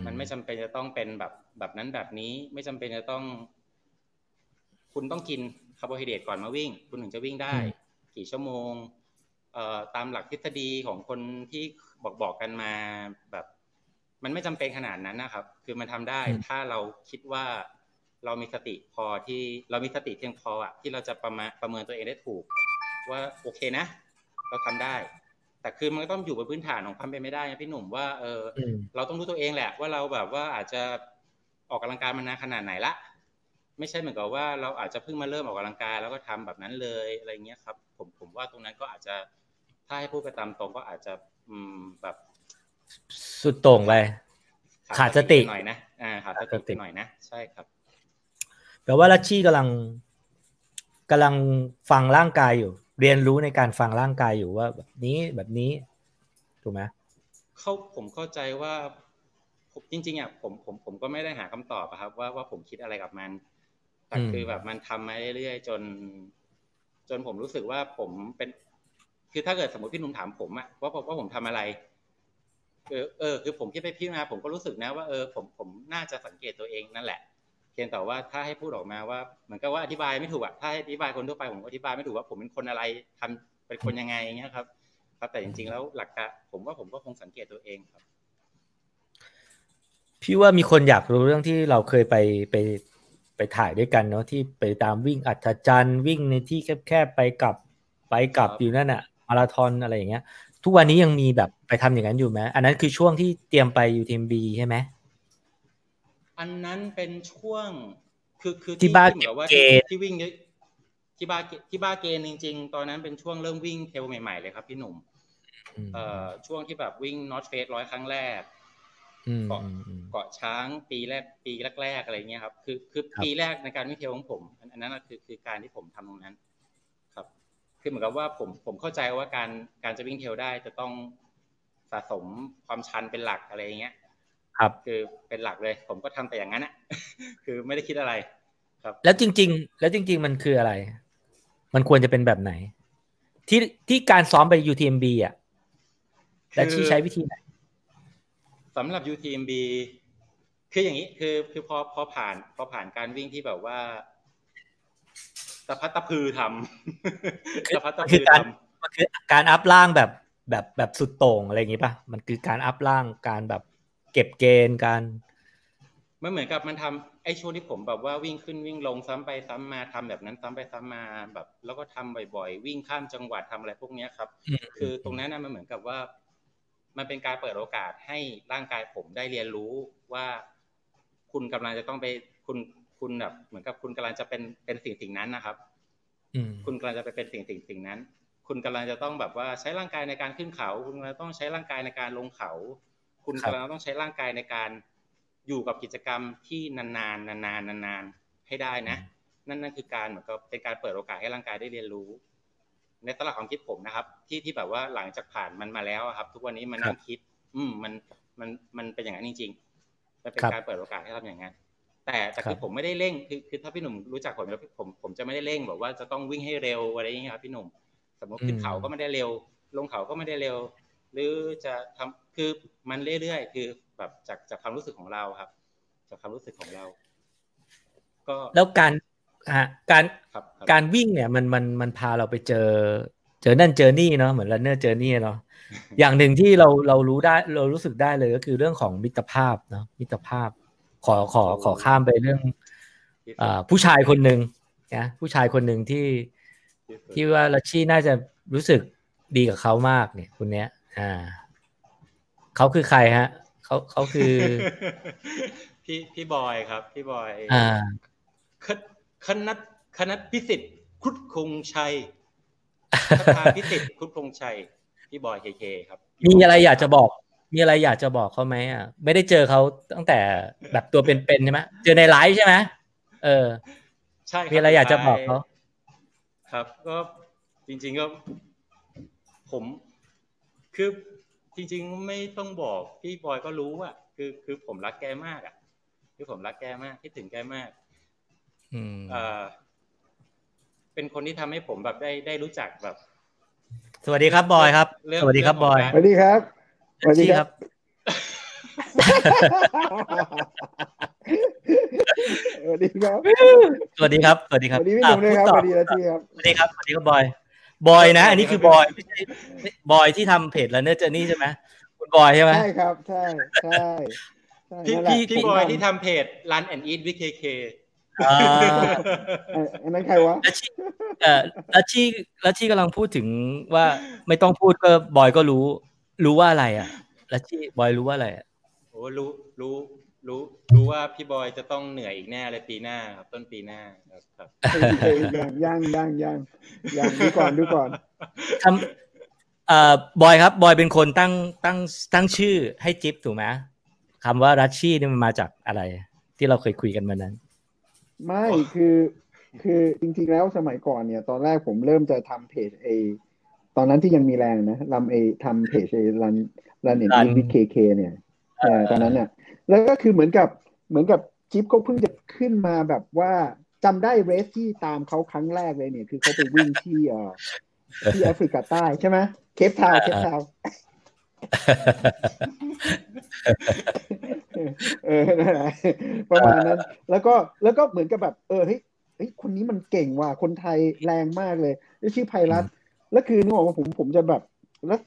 มันไม่จำเป็นจะต้องเป็นแบบแบบนั้นแบบนี้ ไม่จำเป็นจะต้อง คุณต้องกินคาร์โบไฮเดรตก่อนมาวิ่ง คุณถึงจะวิ่งได้ กี่ชั่วโมงเอ่อตามหลักทฤษฎีของคนที่บอกบอกกันมาแบบ มันไม่จำเป็นขนาดนั้นนะครับ คือมันทำได้ถ้าเราคิดว่า เรามีสติพอที่เรามีสติเพียงพออะที่เราจะประมาประเมินตัวเองได้ถูก ว่าโอเคนะ เราทำได้ แต่คือมันก็ต้องอยู่บนพื้นฐานของความเป็นไม่ได้นะพี่หนุ่มว่าเออเราต้องรู้ตัวเองแหละ ว่าเราแบบว่าอาจจะออกกำลังกายมานานขนาดไหนละไม่ใช่เหมือนกับว่าเราอาจจะเพิ่งมาเริ่มออกกำลังกายแล้วก็ทำแบบนั้นเลยอะไรเงี้ยครับ ผมผมว่าตรงนั้นก็อาจจะถ้าให้พูดไปตามตรงก็อาจจะ อืมแบบ สุดโต่งไปขาดสติหน่อยนะอ่าขาดสติหน่อยนะใช่ครับ แปลว่าลัชชี่กำลังกำลังฟังร่างกายอยู่ เรียนรู้ในการฟังร่างกายอยู่ว่าแบบนี้แบบนี้ถูกไหมเขาผมเข้าใจว่าจริงๆอะผมผมผมก็ไม่ได้หาคำตอบครับ ว่าว่าผมคิดอะไรกับมันแต่คือแบบมันทำมาเรื่อยๆจน จนผมรู้สึกว่าผมเป็น คือถ้าเกิดสมมติพี่นุ่มถามผมอะว่าว่าผมทำอะไรเออเออ คือผมคิดไปพี่มาผมก็รู้สึกนะว่าเออผมผมน่าจะสังเกตตัวเองนั่นแหละ เพียงแต่ว่าถ้าให้พูดออกมาว่า เหมือนกับว่าอธิบายไม่ถูกอะถ้าให้อธิบายคนทั่วไปผมอธิบายไม่ถูกว่าผมเป็นคนอะไรทำเป็นคนยังไงเงี้ยครับครับแต่จริง ๆ แล้วหลักการผมว่าผมก็คงสังเกตตัวเองครับ พี่ว่ามีคนอยากรู้เรื่องที่เราเคยไปไปไปถ่ายด้วยกันเนาะที่ไปตามวิ่งอัศจรรย์วิ่งในที่แคบๆไปกลับไปกลับอยู่นั่นอะมาราธอนอะไรอย่างเงี้ย ทุกวันนี้ยังมีแบบไปทำอย่างนั้นอยู่ไหมอันนั้นคือช่วงที่เตรียมไปยูทีมบีใช่ไหม อันนั้นเป็นช่วงคือคือที่บ้านแบบว่าที่วิ่งที่บ้านที่บ้านเกณฑ์จริง ๆ ตอนนั้นเป็นช่วงเริ่มวิ่งเทลใหม่ๆเลยครับพี่หนุ่มเอ่อช่วงที่แบบวิ่งนอตเฟสร้อยครั้งแรกเกาะเกาะช้างปีแรกปีแรกๆอะไรเงี้ยครับ คือคือปีแรกในการวิ่งเทลของผมอันนั้นคือคือการที่ผมทำตรงนั้น ครับ คือเหมือนกับว่าผมผมเข้าใจว่าการการจะวิ่งเทลได้จะต้องสะสมความชันเป็นหลักอะไรเงี้ย ครับ คือเป็นหลักเลย ผมก็ทำแต่อย่างนั้นนะคือไม่ได้คิดอะไร ครับ แล้วจริง ๆ แล้วจริง ๆ มันคืออะไร มันควรจะเป็นแบบไหน ที่ที่การซ้อมไป UTMB อะและที่ใช้วิธีไหนสำหรับ UTMB คืออย่างนี้คือคือพอพอผ่านพอผ่านการวิ่งที่แบบว่าตะพัดตะพือทำตะพัดตะพือทำมันคือการอัพล่างแบบแบบแบบสุดโต่งอะไรอย่างงี้ป่ะ มันคือการอัพล่างการแบบ เก็บเกณฑ์การมันเหมือนกับมันทำไอ้ช่วงที่ผมแบบว่าวิ่งขึ้นวิ่งลงซ้ำไปซ้ำมาทำแบบนั้นซ้ำไปซ้ำมาแบบ แล้วก็ทำบ่อยๆ วิ่งข้ามจังหวัดทำอะไรพวกเนี้ยครับ คือตรงนั้นนะมันเหมือนกับว่า มันเป็นการเปิดโอกาสให้ร่างกายผมได้เรียนรู้ว่า คุณกำลังจะต้องไปคุณคุณแบบ เหมือนกับคุณกำลังจะเป็นเป็นสิ่งสิ่งนั้นนะครับคุณกำลังจะไปเป็นสิ่งสิ่งสิ่งนั้น คุณกำลังจะต้องแบบว่าใช้ร่างกายในการขึ้นเขา คุณกำลังต้องใช้ร่างกายในการลงเขา คุณกำลังต้องใช้ร่างกายในการอยู่กับกิจกรรมที่นานๆนานๆนานๆให้ได้นะ นั่นนั่นคือการเหมือนกับเป็นการเปิดโอกาสให้ร่างกายได้เรียนรู้ ในตลาดความคิดผมนะครับ ที่ที่แบบว่าหลังจากผ่านมันมาแล้วครับ ทุกวันนี้มันนั่งคิด อืมมันมันมันเป็นอย่างนั้นจริงๆมันเป็นการเปิดโอกาสให้ทำอย่างนั้นแต่แต่คือผมไม่ได้เร่งคือคือถ้าพี่หนุ่มรู้จักผมแล้วผมผมจะไม่ได้เร่งแบบว่าจะต้องวิ่งให้เร็วอะไรอย่างเงี้ยครับพี่หนุ่ม สมมติขึ้นเขาก็ไม่ได้เร็ว ลงเขาก็ไม่ได้เร็ว หรือจะทำคือมันเรื่อยๆคือแบบจากจากความรู้สึกของเราครับ จากความรู้สึกของเรา ก็แล้วการฮะการการวิ่งเนี่ยมันมันมันพาเราไปเจอ เจอนั่นเจอนี่เนาะเหมือนรันเนอร์เจอนี่เนาะอย่างหนึ่งที่เราเรารู้ได้เรารู้สึกได้เลยก็คือเรื่องของมิตรภาพเนาะมิตรภาพ ขอขอขอข้ามไปเรื่องอผู้ชายคนหนึ่งนะผู้ชายคนหนึ่งที่ที่ว่าลัชชี่น่าจะรู้สึกดีกับเขามากเนี่ยคนเนี้ย อ่าเขาคือใครฮะเขาเขาคือ พี่พี่บอยครับ พี่บอย อ่าคณะคณะพิสิทธิ์คุดคงชัยคณะพิสิทธิ์คุดคงชัย พี่บอยเคเคครับ มีอะไรอยากจะบอก มีอะไรอยากจะบอกเขาไหมอะ ไม่ได้เจอเขาตั้งแต่แบบตัวเป็นๆใช่ไหมเจอในไลฟ์ใช่ไหมเออ ใช่มีอะไรอยากจะบอกเขาครับ ก็จริง ๆก็ผม คือจริงๆไม่ต้องบอกพี่บอยก็รู้อะคือคือผมรักแกมากอะ คือผมรักแกมากคิดถึงแกมาก อืมอ่าเป็นคนที่ทำให้ผมแบบได้ได้รู้จักแบบ สวัสดีครับบอยครับ สวัสดีครับบอยสวัสดีครับสวัสดีครับสวัสดีครับ สวัสดีครับ สวัสดีครับสวัสดีพี่หนุ่มด้วยครับสวัสดีนะที่ครับ สวัสดีครับ สวัสดีครับบอย บอยนะ อันนี้คือบอยไม่ใช่บอยที่ทำเพจแล้วเนอร์เจอร์นี่ใช่ไหมคุณบอยใช่ไหมใช่ครับ ใช่ใช่พี่พี่พี่บอยที่ทำเพจ Run and Eat with KK อันนั้นใครวะเออแล้วชี่แล้วชี่กำลังพูดถึงว่าไม่ต้องพูดก็บอยก็รู้ รู้ว่าอะไรอะแล้วชี่บอยรู้ว่าอะไรอะโอ้รู้รู้ รู้รู้ว่าพี่บอยจะต้องเหนื่อยอีกแน่เลยปีหน้าครับ ต้นปีหน้าครับย่างย่างย่างย่างดูก่อนดูก่อนทำเอ่อบอยครับ บอยเป็นคนตั้งตั้งตั้งชื่อให้จิ๊บถูกไหมคำว่ารัชชี่นี่มันมาจากอะไร ที่เราเคยคุยกันมานั้น ไม่คือคือจริงๆแล้วสมัยก่อนเนี่ย ตอนแรกผมเริ่มจะทำเพจเอตอนนั้นที่ยังมีแรงนะรำเอทำเพจเอรันรันเน็ตวิเคเคเนี่ยตอนนั้นเนี่ย แล้วก็คือเหมือนกับเหมือนกับจิ๊บเขาเพิ่งจะขึ้นมาแบบว่าจำได้ race ที่ตามเขาครั้งแรกเลยเนี่ย คือเขาไปวิ่งที่เอ่อที่แอฟริกาใต้ใช่ไหมเคปทาวน์เคปทาวน์เออประมาณนั้น แล้วก็แล้วก็เหมือนกับแบบ เออเฮ้ยเฮ้ยคนนี้มันเก่งว่ะคนไทยแรงมากเลยชื่อไพรัตแล้วคือนึกออกว่าผมผมจะแบบแล้ว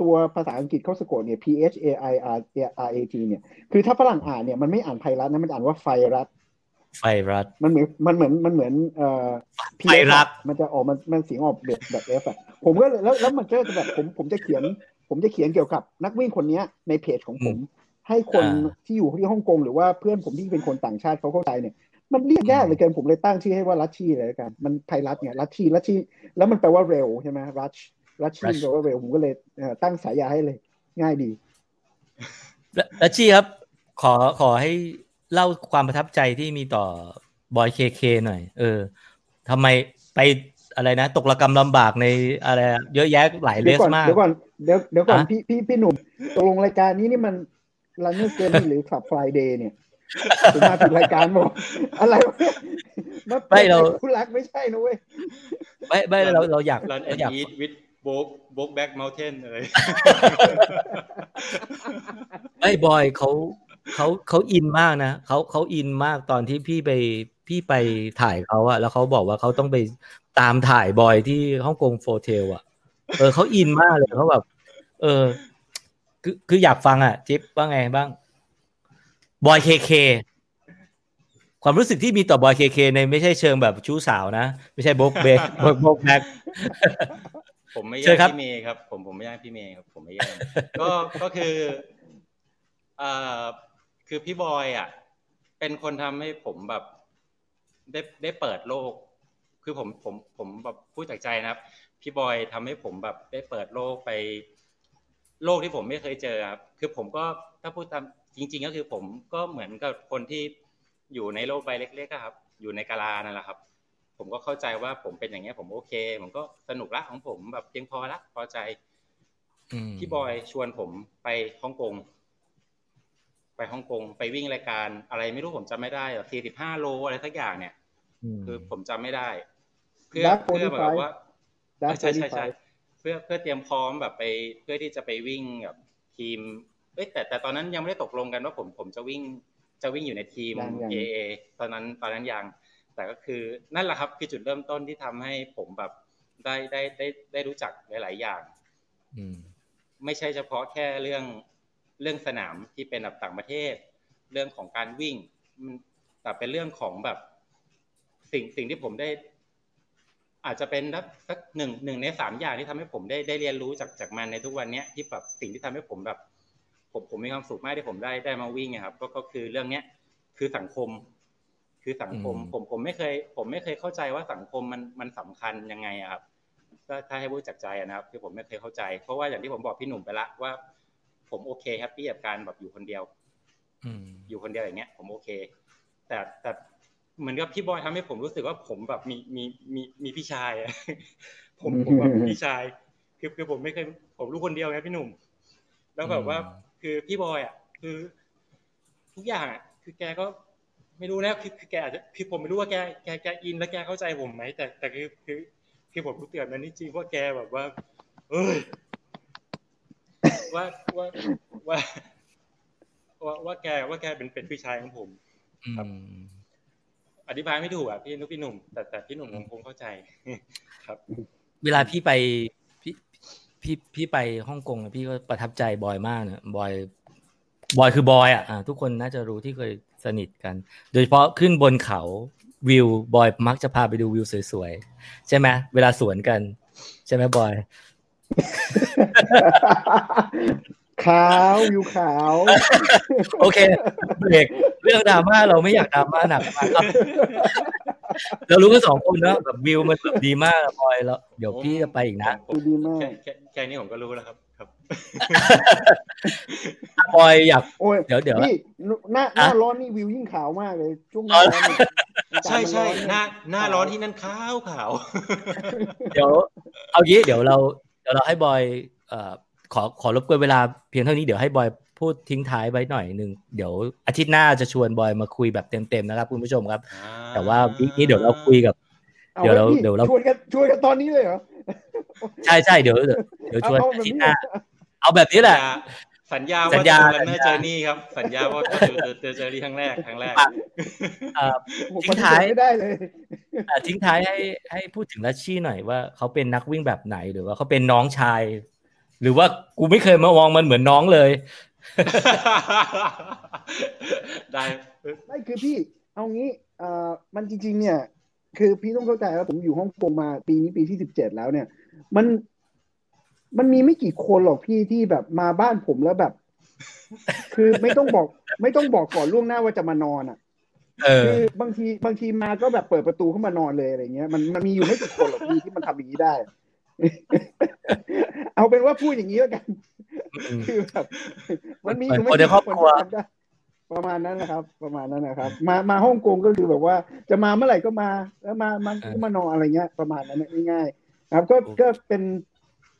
ตัวภาษาอังกฤษเขาสะกดเนี่ย P H A I R R A T เนี่ย คือถ้าฝรั่งอ่านเนี่ยมันไม่อ่านไพรัตนะมันอ่านว่าไฟรัตไฟรัตมันเหมือนมันเหมือนมันเหมือนเอ่อไฟรัตมันจะออกมันมันเสียงออกแบบแบบเอฟอะผมก็แล้วแล้วมันก็จะแบบผมผมจะเขียน ผมจะเขียนเกี่ยวกับนักวิ่งคนนี้ในเพจของผม ให้คนที่อยู่ที่ฮ่องกงหรือว่าเพื่อนผมที่เป็นคนต่างชาติเขาเข้าใจเนี่ยมันเรียกยากเลยเกินผมเลยตั้งชื่อให้ว่ารัชชีเลยกัน มันไพรัตเนี่ยรัชชีรัชชีแล้วมันแปลว่าเร็วใช่ไหมรัช รัชชีแปลว่าเร็วผมก็เลยตั้งสายาให้เลย ง่ายดีรัชชีครับ ขอขอให้เล่าความประทับใจที่มีต่อบอยเคเคหน่อย เออทำไมไปอะไรนะ ตกระกรรมลำบากในอะไร เยอะแยะหลายเลสมาก เดี๋ยวก่อนเดี๋ยวเดี๋ยวก่อนพี่พี่พี่หนุ่มตกลงรายการนี้นี่มันรันเนอร์เกมหรือขับไฟเดย์เนี่ยผมมาถึงรายการบอกอะไรไม่เราคุณรักไม่ใช่นะเว้ยไม่ไม่เราเราอยากรันแอนด์อีทวิด โบกโบกแบ็กเมลเทนอะไรไม่บอยเขาเขาเขาอินมากนะเขาเขาอินมากตอนที่พี่ไปพี่ไปถ่ายเขาอะแล้วเขาบอกว่าเขาต้องไปตามถ่ายบอยที่ฮ่องกงโฟเทลอะเออเขาอินมากเลยเขาแบบ เออ คือคืออยากฟังอะจิ๊บว่าไงบ้างบอยเคเคความรู้สึกที่มีต่อบอยเคเคในไม่ใช่เชิงแบบชู้สาวนะ ไม่ใช่โบกเบกโบกแบก ผมไม่เชิแย่ญครับงพี่เมย์ครับ ผมผมไม่แย่งพี่เมย์ครับ ผมไม่แย่งก็ก็คือเอ่อคือพี่บอยอะ เป็นคนทำให้ผมแบบ ได้ได้เปิดโลก คือผมผมผมแบบพูดจากใจนะครับ พี่บอยทำให้ผมแบบได้เปิดโลกไป โลกที่ผมไม่เคยเจอครับคือผมก็ถ้าพูดตามจริง ๆ ก็คือผมก็เหมือนกับคนที่อยู่ในโลกใบเล็กๆอะครับ อยู่ในกาลานั่นแหละครับ ผมก็เข้าใจว่าผมเป็นอย่างเงี้ยผมโอเค ผมก็สนุกละของผมแบบเพียงพอละพอใจอืมพี่บอยชวนผมไปฮ่องกงไปฮ่องกงไปวิ่งรายการอะไรไม่รู้ผมจำไม่ได้สี่สิบห้าโลอะไรสักอย่างเนี่ยมคือผมจำไม่ได้ เพื่อ Dark เพื่อแบบว่า Dark ใช่ใช่ใช่45เพื่อเพื่อเตรียมพร้อมแบบไป เพื่อที่จะไปวิ่งแบบทีมเอ้ยแต่แต่ตอนนั้นยังไม่ได้ตกลงกันว่าผมผมจะวิ่งจะวิ่งอยู่ในทีมยังยัง AA ตอนนั้นตอนนั้นยัง แต่ก็คือนั่นแหละครับคือจุดเริ่มต้นที่ทำให้ผมแบบได้ได้ได้ได้รู้จักหลาย ๆ อย่าง อืมไม่ใช่เฉพาะแค่เรื่องเรื่องสนามที่เป็นแบบต่างประเทศ เรื่องของการวิ่งมันแต่เป็นเรื่องของแบบสิ่งสิ่งที่ผมได้อาจจะเป็นสักสักหนึ่งหนึ่งในสามอย่างที่ทำให้ผมได้ได้เรียนรู้จากจากมันในทุกวันเนี้ยที่แบบสิ่งที่ทำให้ผมแบบ ผมผมมีความสุขมากที่ผมได้ได้มาวิ่งอะครับก็ก็คือเรื่องเนี้ยคือสังคม คือสังคมอืมผมผมไม่เคย ผมไม่เคยเข้าใจว่าสังคมมันมันสำคัญยังไงอะครับก็ถ้าให้พูดจากใจอะนะครับ คือผมไม่เคยเข้าใจ เพราะว่าอย่างที่ผมบอกพี่หนุ่มไปละว่า ผมโอเค happy กับการแบบอยู่คนเดียวอืมอยู่คนเดียวอย่างเงี้ย ผมโอเค แต่แต่เหมือนกับพี่บอยทำให้ผมรู้สึกว่าผมแบบมีมีมีมีพี่ชายอะผมผมแบบมีพี่ชาย คือคือผมไม่เคยผมรู้คนเดียวไงพี่หนุ่ม แล้วแบบว่าอืมคือพี่บอยอะ คือ ทุกอย่างอะคือแกก็ ไม่รู้นะคือคือแกอาจจะคือผมไม่รู้ว่าแกแกแกอินและแกเข้าใจผมไหมแต่แต่คือคือคือผมรู้เตือนมันนี่จริงว่าแกแบบว่า เอ้ยว่าว่าว่าว่าว่าแกว่าแกเป็นเป็นพี่ชายของผมอืครับมอธิบายไม่ถูกอะพี่นุกพี่หนุ่ม แต่แต่พี่หนุ่มคงคงเข้าใจ ครับ เวลาพี่ไปพี่พี่พี่ไปฮ่องกงอะพี่ก็ประทับใจบอยมากนะบอย บอยคือบอยอะอ่าทุกคนน่าจะรู้ที่เคย สนิทกัน โดยเฉพาะขึ้นบนเขาวิวบอยมักจะพาไปดูวิวสวยๆ ใช่ไหมเวลาสวนกัน ใช่ไหมบอย ขาวอยู่ขาว โอเคเบรกเรื่องดราม่าเราไม่อยากดราม่าหนักมากครับเรารู้กันสองคนนะแบบวิวมันแบบดีมากอะบอยแล้ว เดี๋ยวพี่จะไปอีกนะผมดีมากแค่แค่แค่นี้ผมก็รู้แล้วครับ ครับบอยอยากโอ้ยเดี๋ยวเดี๋ยวนี่หน้าหอะน้าร้อนนี่วิวยิ่งขาวมากเลยช่วงหน้าร้อนนี่อากาศใช่ใช่มันร้อนหน้าหน้าขาวร้อนที่นั่นขาวขาวเดี๋ยว เอางี้เดี๋ยวเราเดี๋ยวเราให้บอยเอ่อขอขอรบกวนเวลาเพียงเท่านี้เดี๋ยวให้บอยพูดทิ้งท้ายไว้หน่อยหนึ่งเดี๋ยวอาทิตย์หน้าจะชวนบอยมาคุยแบบเต็มๆนะครับคุณผู้ชมครับ แต่ว่าวิกนี้เดี๋ยวเราคุยกับอาเดี๋ยวเราไพี่เดี๋ยวเราชวนกันชวนกันตอนนี้เลยเหรอ ใช่ใช่เดี๋ยวเดี๋ยวเดี๋ยวชวนเอาอาแบบทิตนี้ย์หน้าเอาแบบนี้แหละสัญญาสัว่าญญาจะเจอสัญญาเจอนี่ครับ สัญญาว่าจะเจอเจอเจอนี่ครั้งแรกครั้งแรกเอ่อผมทิ้งท้ายปฏิเสธไม่ได้เลยอะทิ้งท้ายให้ให้พูดถึงลัชชี่หน่อยว่าเขาเป็นนักวิ่งแบบไหนหรือว่าเขาเป็นน้องชาย หรือว่ากูไม่เคยมามองมันเหมือนน้องเลย ได้ไม่คือพี่ เอางี้เอ่อมันจริง ๆ เนี่ย คือพี่ต้องเข้าใจว่าผมอยู่ฮ่องกงมาปีนี้ปีที่สิบเจ็ดแล้วเนี่ย มันมันมีไม่กี่คนหรอกพี่ที่แบบมาบ้านผมแล้วแบบ คือไม่ต้องบอก ไม่ต้องบอกก่อนล่วงหน้าว่าจะมานอนอะเออคือบางทีบางทีมาก็แบบเปิดประตูเข้ามานอนเลยอะไรเงี้ยมันมันมีอยู่ไม่กี่คนหรอกพี่ที่มันทำอย่างนี้ได้ เอาเป็นว่าพูดอย่างนี้แล้วกันอืมคือแบบมันมีอเหมืยู่อนไม่คนในกี่ครอบคนครัวที่ทำได้ประมาณนั้นนะครับ ประมาณนั้นนะครับ มามาฮ่องกงก็คือแบบว่า จะมาเมื่อไหร่ก็มา แล้วมามันก็มานอนอะไรเงี้ย ประมาณนั้นนะง่ายๆนะ ครับก็ก็เป็น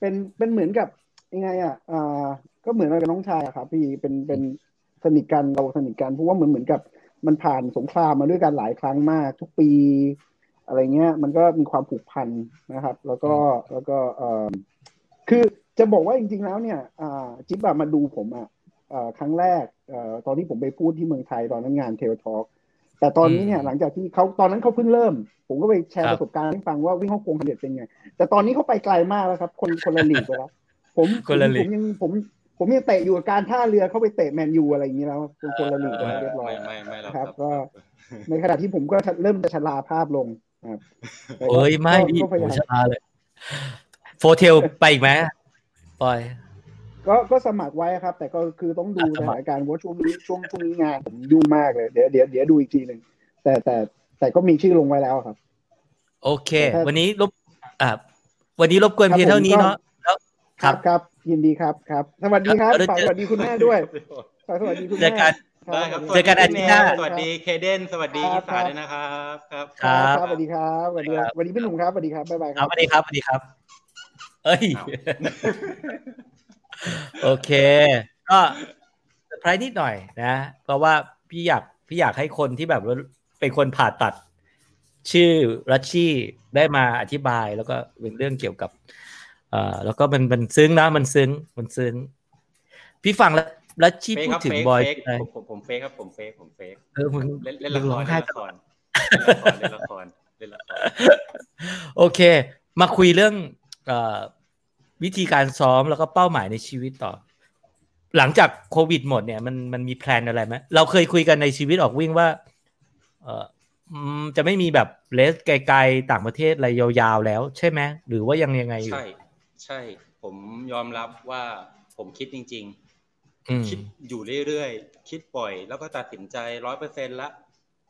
เป็นเป็นเหมือนกับยังไงอะอ่าก็เหมือนกับน้องชายอะครับ พี่เป็นเป็นสนิทกันเราสนิทกันเพราะว่าเหมือนเหมือนกับมันผ่านสงครามมาด้วยกันหลายครั้งมาก ทุกปี อะไรเงี้ย มันก็มีความผูกพันนะครับ แล้วก็แล้วก็เออคือจะบอกว่าจริง ๆ แล้วเนี่ยอ่าจิ๊บอะมาดูผมอะเอ่อครั้งแรกเอ่อตอนที่ผมไปพูดที่เมืองไทยตอนนั้นงานเทลทอ k แต่ตอนนี้เนี่ยอืมหลังจากที่เขาตอนนั้นเขาเพิ่งเริ่ม ผมก็ไปแชร์ครัปบระสบการณ์ให้ฟังว่าวิ่งฮ่องกงคำเด็ดเป็นไง แต่ตอนนี้เขาไปไกลมากแล้วครับ คนคนละลีกไปแล้วผมคนละลีกผมยังผมผมยังเตะอยู่การท่าเรือเข้าไปเตะแมนยูอะไรอย่างนี้แล้วคนคนละลีกเรียบร้อยไม่ไม่ไม่ครับ ก็ในขณะที่ผมก็เริ่มจะชราภาพลงครับเอ้ยไม่ดิโหชราเลย โฟเทลไปอีกไหมปอย ก็ก็สมัครไว้ครับ แต่ก็คือต้องดูสถานการณ์ว่าช่วงนี้ช่วงช่วงนี้งานผมยุ่งมากเลยเดี๋ยวเดี๋ยวเดี๋ยวดูอีกทีหนึ่งแต่แต่แต่ก็มีชื่อลงไว้แล้วครับ โอเค วันนี้รบอ่าวันนี้รบกวนเพียงเท่านี้เนาะแล้วครับครับยินดีครับครับ สวัสดีครับฝากสวัสดีคุณแม่ด้วยฝากสวัสดีคุณแม่ได้ครับเจอกันอาทิตย์หน้าสวัสดีเคเดนสวัสดีอีสานด้วยนะครับครับครับสวัสดีครับสวัสดีครับสวัสดีพี่หนุ่มครับสวัสดีครับบ๊ายบายครับสวัสดีครับสวัสดีครับ เอ้ย โอเค ก็เซอร์ไพรส์นิดหน่อยนะ เพราะว่าพี่อยากพี่อยากให้คนที่แบบว่าเป็นคนผ่าตัด ชื่อรัชชี่ได้มาอธิบายแล้วก็เป็นเรื่องเกี่ยวกับ เอ่อแล้วก็มันมันซึ้งนะมันซึ้งมันซึ้ง พี่ฟังแล้วรัชชี่พูดถึงบอยผมผมผม fake ครับผม fake ผม fake เออมึงเล่นเล่นละครร้องไห้เล่นละครเล่นละครเล่นละครโอเค มาคุยเรื่อง เอ่อ วิธีการซ้อมแล้วก็เป้าหมายในชีวิตต่อ หลังจากโควิดหมดเนี่ยมันมันมีแพลนอะไรไหมเราเคยคุยกันในชีวิตออกวิ่งว่า เออจะไม่มีแบบเลสไกลๆต่างประเทศอะไรยาวๆแล้ว ใช่ไหมหรือว่ายังยังไงอยู่ ใช่ ใช่ ผมยอมรับว่าผมคิดจริงอืมๆคิดอยู่เรื่อยๆ คิดปล่อย แล้วก็ตัดสินใจร้อยเปอร์เซ็นละ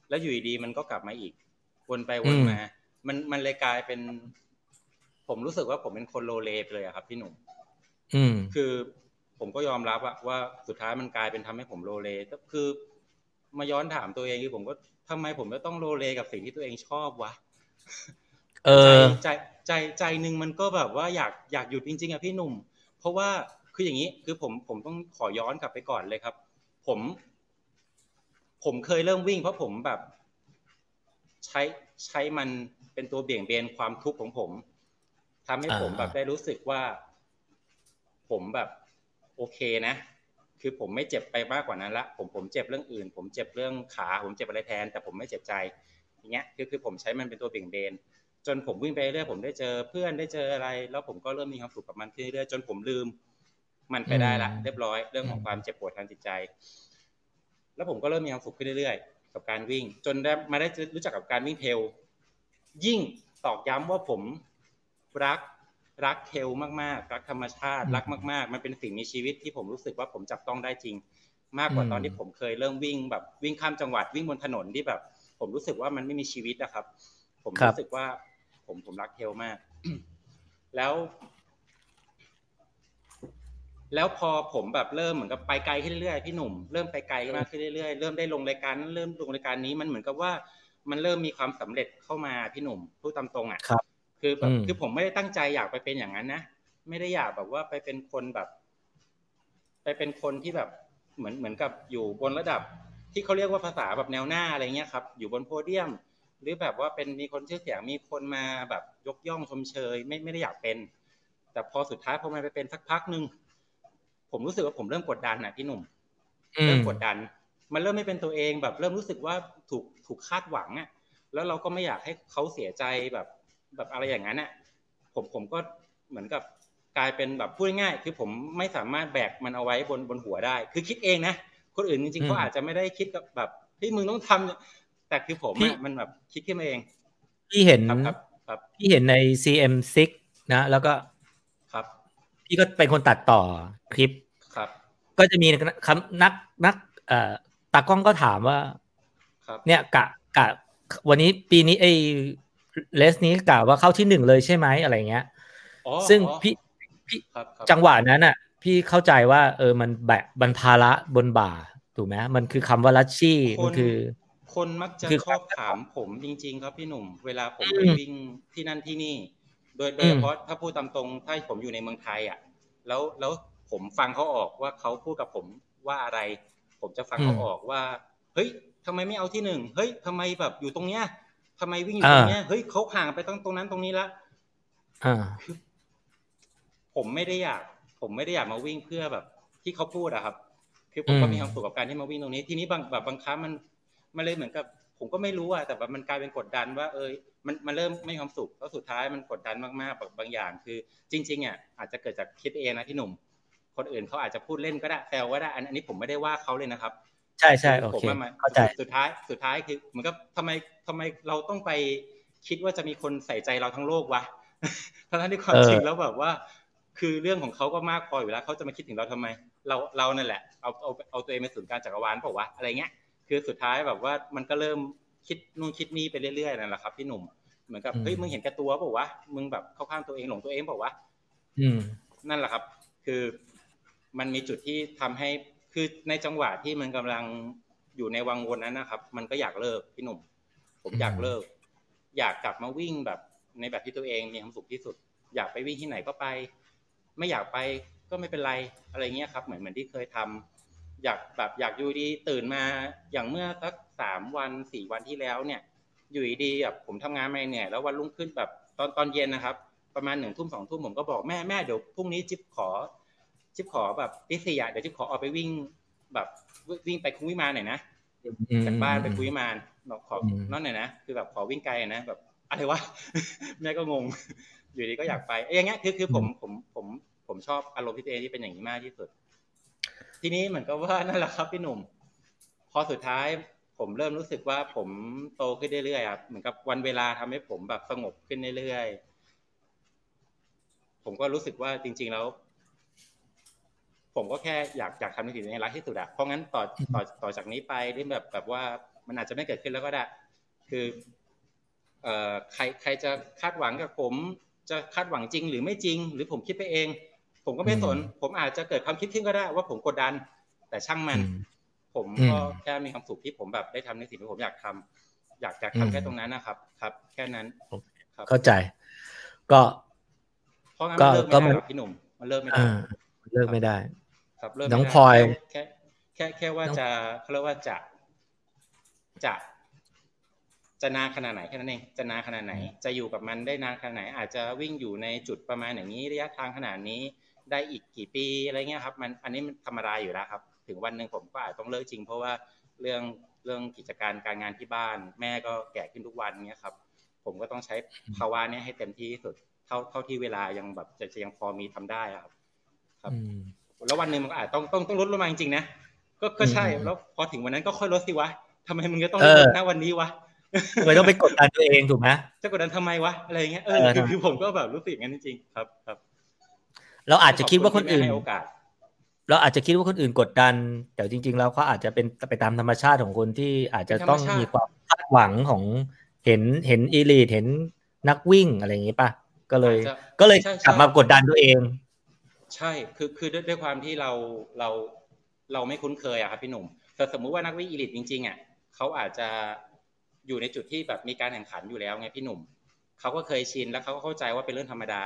แล้วอยู่ดีๆมันก็กลับมาอีก วนไปวนมา มันมันเลยกลายเป็น ผมรู้สึกว่าผมเป็นคนโลเลไปเลยอะครับพี่หนุ่มอืมคือผมก็ยอมรับอะว่าสุดท้ายมันกลายเป็นทำให้ผมโลเลก็คือมาย้อนถามตัวเองคือผมก็ทำไมผมจะต้องโลเลกับสิ่งที่ตัวเองชอบวะเออใจใจใจหนึ่งมันก็แบบว่าอยากอยากหยุดจริงๆอะพี่หนุ่ม เพราะว่าคืออย่างนี้คือผมผมต้องขอย้อนกลับไปก่อนเลยครับ ผม ผมเคยเริ่มวิ่ง เพราะผมแบบ ใช้ใช้มันเป็นตัวเบี่ยงเบนความทุกข์ของผม ทำให้ผมแบบได้รู้สึกว่า ผมแบบโอเคนะ คือผมไม่เจ็บไปมากกว่านั้นละ ผมผมเจ็บเรื่องอื่น ผมเจ็บเรื่องขา ผมเจ็บอะไรแทน แต่ผมไม่เจ็บใจ อย่างเงี้ย คือคือผมใช้มันเป็นตัวเบี่ยงเบน จนผมวิ่งไปเรื่อยผมได้เจอเพื่อนได้เจออะไร แล้วผมก็เริ่มมีความสุขกับมันขึ้นเรื่อยจนผมลืม มันไปได้ละเรียบร้อยเรื่องของความเจ็บปวดทางจิตใจ แล้วผมก็เริ่มมีความสุขขึ้นเรื่อยๆกับการวิ่ง จนได้มาได้รู้จักกับการวิ่งเทรลยิ่งตอกย้ำว่าผม รักรักเทรลมากๆ รักธรรมชาติ รักมาก ๆ มันเป็นสิ่งมีชีวิตที่ผมรู้สึกว่าผมจับต้องได้จริง มากกว่าตอนที่ผมเคยเริ่มวิ่งแบบวิ่งข้ามจังหวัดวิ่งบนถนนที่แบบ ผมรู้สึกว่ามันไม่มีชีวิตนะครับ ผมรู้สึกว่าผมผมรักเทลมาก แล้ว แล้วพอผมแบบเริ่มเหมือนกับไปไกลขึ้นเรื่อยๆพี่หนุ่มเริ่มไปไกลมากขึ้นเรื่อยๆเริ่มได้ลงรายการนั้นเริ่มลงรายการนี้มันเหมือนกับว่า มันเริ่มมีความสำเร็จเข้ามาพี่หนุ่มพูดตามตรงอะ ครับคือแบบคือผมไม่ได้ตั้งใจอยากไปเป็นอย่างนั้นนะไม่ได้อยากแบบว่าไปเป็นคนแบบ ไปเป็นคนที่แบบเหมือนเหมือนกับอยู่บนระดับ ที่เขาเรียกว่าภาษาแบบแนวหน้าอะไรเงี้ยครับ อยู่บนโพเดียม หรือแบบว่าเป็นมีคนชื่อเสียงมีคนมาแบบยกย่องชมเชย ไม่ไม่ได้อยากเป็น แต่พอสุดท้ายพอมันไปเป็นสักพักหนึ่งผมรู้สึกว่าผมเริ่มกดดันนะพี่หนุ่มเริ่มกดดัน มันเริ่มไม่เป็นตัวเองแบบ เริ่มรู้สึกว่าถูกถูกคาดหวังอะแล้วเราก็ไม่อยากให้เขาเสียใจแบบ แบบอะไรอย่างนั้นอะผมผมก็เหมือนกับกลายเป็นแบบพูดง่ายๆคือผมไม่สามารถแบกมันเอาไว้บนบนหัวได้ คือคิดเองนะคนอื่นจริงๆเขาอาจจะไม่ได้คิดกับแบบที่มึงต้องทำแต่คือผมอะมันแบบคิดขึ้นมาเองพี่เห็นครับครับพี่เห็นใน CM6 นะ แล้วก็ครับ พี่ก็เป็นคนตัดต่อคลิปครับ ก็จะมีคำนักนักเอ่อตากล้องก็ถามว่า ครับ เนี่ยกะกะวันนี้ปีนี้ไอ้ เลสนี้กะว่าเข้าที่หนึ่งเลยใช่ไหมอะไรเงี้ยซึ่งพี่พี่จังหวะนั้นอะ พี่เข้าใจว่า เออมันแบกบันภาระบนบ่าถูกไหมมันคือคำว่าลัชชี่มันคือ คนมักจะชอบถามผมจริง ๆ ครับพี่หนุ่ม เวลาผมไปวิ่งที่นั่นที่นี่ โดยโดยเฉพาะถ้าพูดตามตรงถ้าผมอยู่ในเมืองไทยอะ แล้วแล้วผมฟังเขาออกว่าเขาพูดกับผมว่าอะไร ผมจะฟังเขาออกว่า เฮ้ยทำไมไม่เอาที่หนึ่งเฮ้ยทำไมแบบอยู่ตรงเนี้ย ทำไมวิ่งอยู่ตรงเนี้ยเฮ้ยเขาห่างไปตรงตรงนั้นตรงนี้ละอ่าผมไม่ได้อยาก ผมไม่ได้อยากมาวิ่งเพื่อแบบ ที่เขาพูดอะครับ คือผมก็มีความสุขกับการที่มาวิ่งตรงนี้ ทีนี้บางแบบบางครั้งมันมันเลยเหมือนกับ ผมก็ไม่รู้อะแต่แบบมันกลายเป็นกดดันว่า เอยมันมันเริ่มไม่มีความสุขแล้วสุดท้ายมันกดดันมากๆแบบบางอย่าง คือ จริงๆอะอาจจะเกิดจากคิดเองนะพี่หนุ่ม คนอื่นเขาอาจจะพูดเล่นก็ได้แซวก็ได้ อันนี้ผมไม่ได้ว่าเขาเลยนะครับ ใช่ใช่โอเคเข้าใจสุดท้ายสุดท้ายคือเหมือนกับทำไมทำไมเราต้องไปคิดว่าจะมีคนใส่ใจเราทั้งโลกวะทั้งที่ความจริงแล้วแบบว่า คือเรื่องของเขาก็มากพออยู่แล้วเขาจะมาคิดถึงเราทำไม เราเรานั่นแหละเอาเอาเอาตัวเองเป็นศูนย์กลางจักรวาลเปล่าวะอะไรเงี้ย คือสุดท้ายแบบว่ามันก็เริ่มคิดนู่นคิดนี่ไปเรื่อยๆนั่นแหละครับพี่หนุ่มเหมือนกับเฮ้ยมึงเห็นแก่ตัวเปล่าวะมึงแบบเข้าข้างตัวเองหลงตัวเองเปล่าวะนั่นแหละครับ คือมันมีจุดที่ทำให้ คือในจังหวะที่มันกำลังอยู่ในวังวนนั้นนะครับ มันก็อยากเลิกพี่หนุ่ม ผมอยากเลิก อยากกลับมาวิ่งแบบในแบบที่ตัวเองมีความสุขที่สุด อยากไปวิ่งที่ไหนก็ไป ไม่อยากไปก็ไม่เป็นไรอะไรเงี้ยครับ เหมือนเหมือนที่เคยทำอยากแบบอยากอยู่ดีตื่นมาอย่างเมื่อสักสามวันสี่วันที่แล้วเนี่ย อยู่ดีแบบผมทำงานมาเนี่ยแล้ววันรุ่งขึ้นแบบตอนตอนเย็นนะครับ ประมาณหนึ่งทุ่มสองทุ่มผมก็บอกแม่แม่เดี๋ยวพรุ่งนี้จิ๊บขอ จิ๊บขอแบบตีสี่อะเดี๋ยวจิ๊บขอออกไปวิ่ง แบบวิ่งไปคุ้งวิมานหน่อยนะจากบ้านไปคุ้งวิมานบอกขอนั่นหน่อยนะคือแบบขอวิ่งไกลนะแบบอะไรวะแม่ก็งง อยู่ดีก็อยากไปอย่างเงี้ยคือคือผมผมผมผมชอบอารมณ์ที่ตัวเองที่เป็นอย่างนี้มากที่สุด ทีนี้เหมือนกับว่านั่นแหละครับพี่หนุ่ม พอสุดท้ายผมเริ่มรู้สึกว่าผมโตขึ้นเรื่อยๆครับเหมือนกับวันเวลาทำให้ผมแบบสงบขึ้นเรื่อยๆผมก็รู้สึกว่าจริง ๆ แล้ว ผมก็แค่อยากอยากทำในสิ่งที่รักที่สุดอะเพราะงั้นต่อต่อต่อจากนี้ไปที่แบบแบบว่ามันอาจจะไม่เกิดขึ้นแล้วก็ได้ คือเอ่อใครใครจะคาดหวังกับผม จะคาดหวังจริงหรือไม่จริง หรือผมคิดไปเอง ผมก็ไม่สน ผมอาจจะเกิดความคิดขึ้นก็ได้ว่าผมกดดัน แต่ช่างมัน ผมก็แค่มีความสุขที่ผมแบบได้ทำในสิ่งที่ผมอยากทำอยากอยากทำแค่ตรงนั้นนะครับ ครับ แค่นั้นเข้าใจ ก็เพราะงั้นมันเลิกไม่ได้พี่หนุ่มมันเลิกไม่ได้เลิกไม่ได้ ครับเริ่มน้องพลอยแค่แค่แค่ว่าจะเขาเรียกว่าจะจะจะนานขนาดไหนแค่นั้นเองจะนานขนาดไหน จะอยู่กับมันได้นานขนาดไหน อาจจะวิ่งอยู่ในจุดประมาณอย่างนี้ระยะทางขนาดนี้ได้อีกกี่ปีอะไรเงี้ยครับ มันอันนี้มันธรรมดาอยู่แล้วครับ ถึงวันหนึ่งผมก็อาจต้องเลิกจริง เพราะว่าเรื่องเรื่องกิจการการงานที่บ้าน แม่ก็แก่ขึ้นทุกวันเนี้ยครับ ผมก็ต้องใช้ภาวะนี้ให้เต็มที่ที่สุดเท่าเท่าที่เวลายังแบบจะจะยังพอมีทำได้ครับ ครับ แล้ววันหนึ่งมันอาจต้องต้องต้องลดลงมาจริงๆนะก็ก็ใช่แล้วพอถึงวันนั้นก็ค่อยลดสิวะทำไมมึงจะต้องลดหน้าวันนี้วะทำไมต้องไปกดดันตัวเองถูกไหมจะกดดันทำไมวะอะไรเงี้ยเออคือคือผมก็แบบรู้สึกงั้นจริงๆครับครับ เราอาจจะคิดว่าคนอื่นเราอาจจะคิดว่าคนอื่นกดดัน แต่จริง ๆ แล้วเขาอาจจะเป็นไปตามธรรมชาติของคนที่อาจจะต้องมีความคาดหวังของเห็นเห็นอีลีทเห็นนักวิ่งอะไรอย่างนี้ป่ะก็เลย ก็เลยกลับมากดดันตัวเอง ใช่คือคือด้วยความที่เราเราเราไม่คุ้นเคยอะครับพี่หนุ่มแต่สมมุติว่านักวิ่งอีลิตจริงๆอะเขาอาจจะอยู่ในจุดที่แบบมีการแข่งขันอยู่แล้วไงพี่หนุ่มเขาก็เคยชินแล้วเขาก็เข้าใจว่าเป็นเรื่องธรรมดา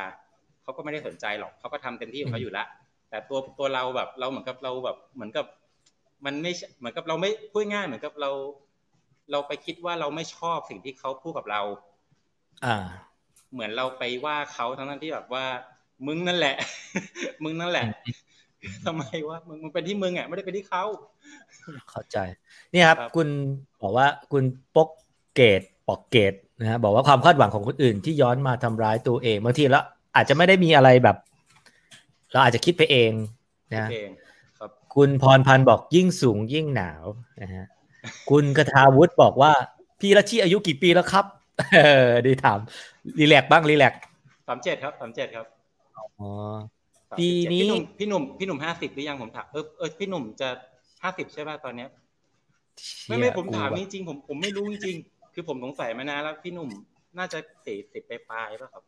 เขาก็ไม่ได้สนใจหรอกเขาก็ทำเต็มที่ของเขาอยู่ละแต่ตัวตัวเราแบบเราเหมือนกับเราแบบเหมือนกับ มันไม่เหมือนกับเราไม่พูดง่ายเหมือนกับเรา เราไปคิดว่าเราไม่ชอบสิ่งที่เขาพูดกับเรา อ่า เหมือนเราไปว่าเขาทั้งนั้นที่แบบว่า มึงนั่นแหละ มึงนั่นแหละทำไมวะมึงมันเป็นที่มึงอะไม่ได้เป็นที่เขาเข้าใจ นี่ครับ คุณบอกว่าคุณปกเกตปอกเกตนะฮะบอกว่าความคาดหวังของคนอื่นที่ย้อนมาทำร้ายตัวเองบางทีแล้วอาจจะไม่ได้มีอะไรแบบ เราอาจจะคิดไปเองนะคุณพรพันธ์บอกยิ่งสูงยิ่งหนาวนะฮะคุณกทาวุฒิบอกว่า พี่ละชี่อายุกี่ปีแล้วครับ เออดีถามรีแลกบ้างรีแลกสามเจ็ดครับสามเจ็ดครับ อ๋อปีนี้พี่หนุ่มพี่หนุ่มห้าสิบหรือยังผมถามเออเออพี่หนุ่มจะห้าสิบใช่ป่ะตอนเนี้ยไม่ไม่ผมถามจริงๆผมผมไม่รู้จริงๆคือผมสงสัยมานานแล้วพี่หนุ่มน่าจะสี่สิบไปปลายป่ะครับ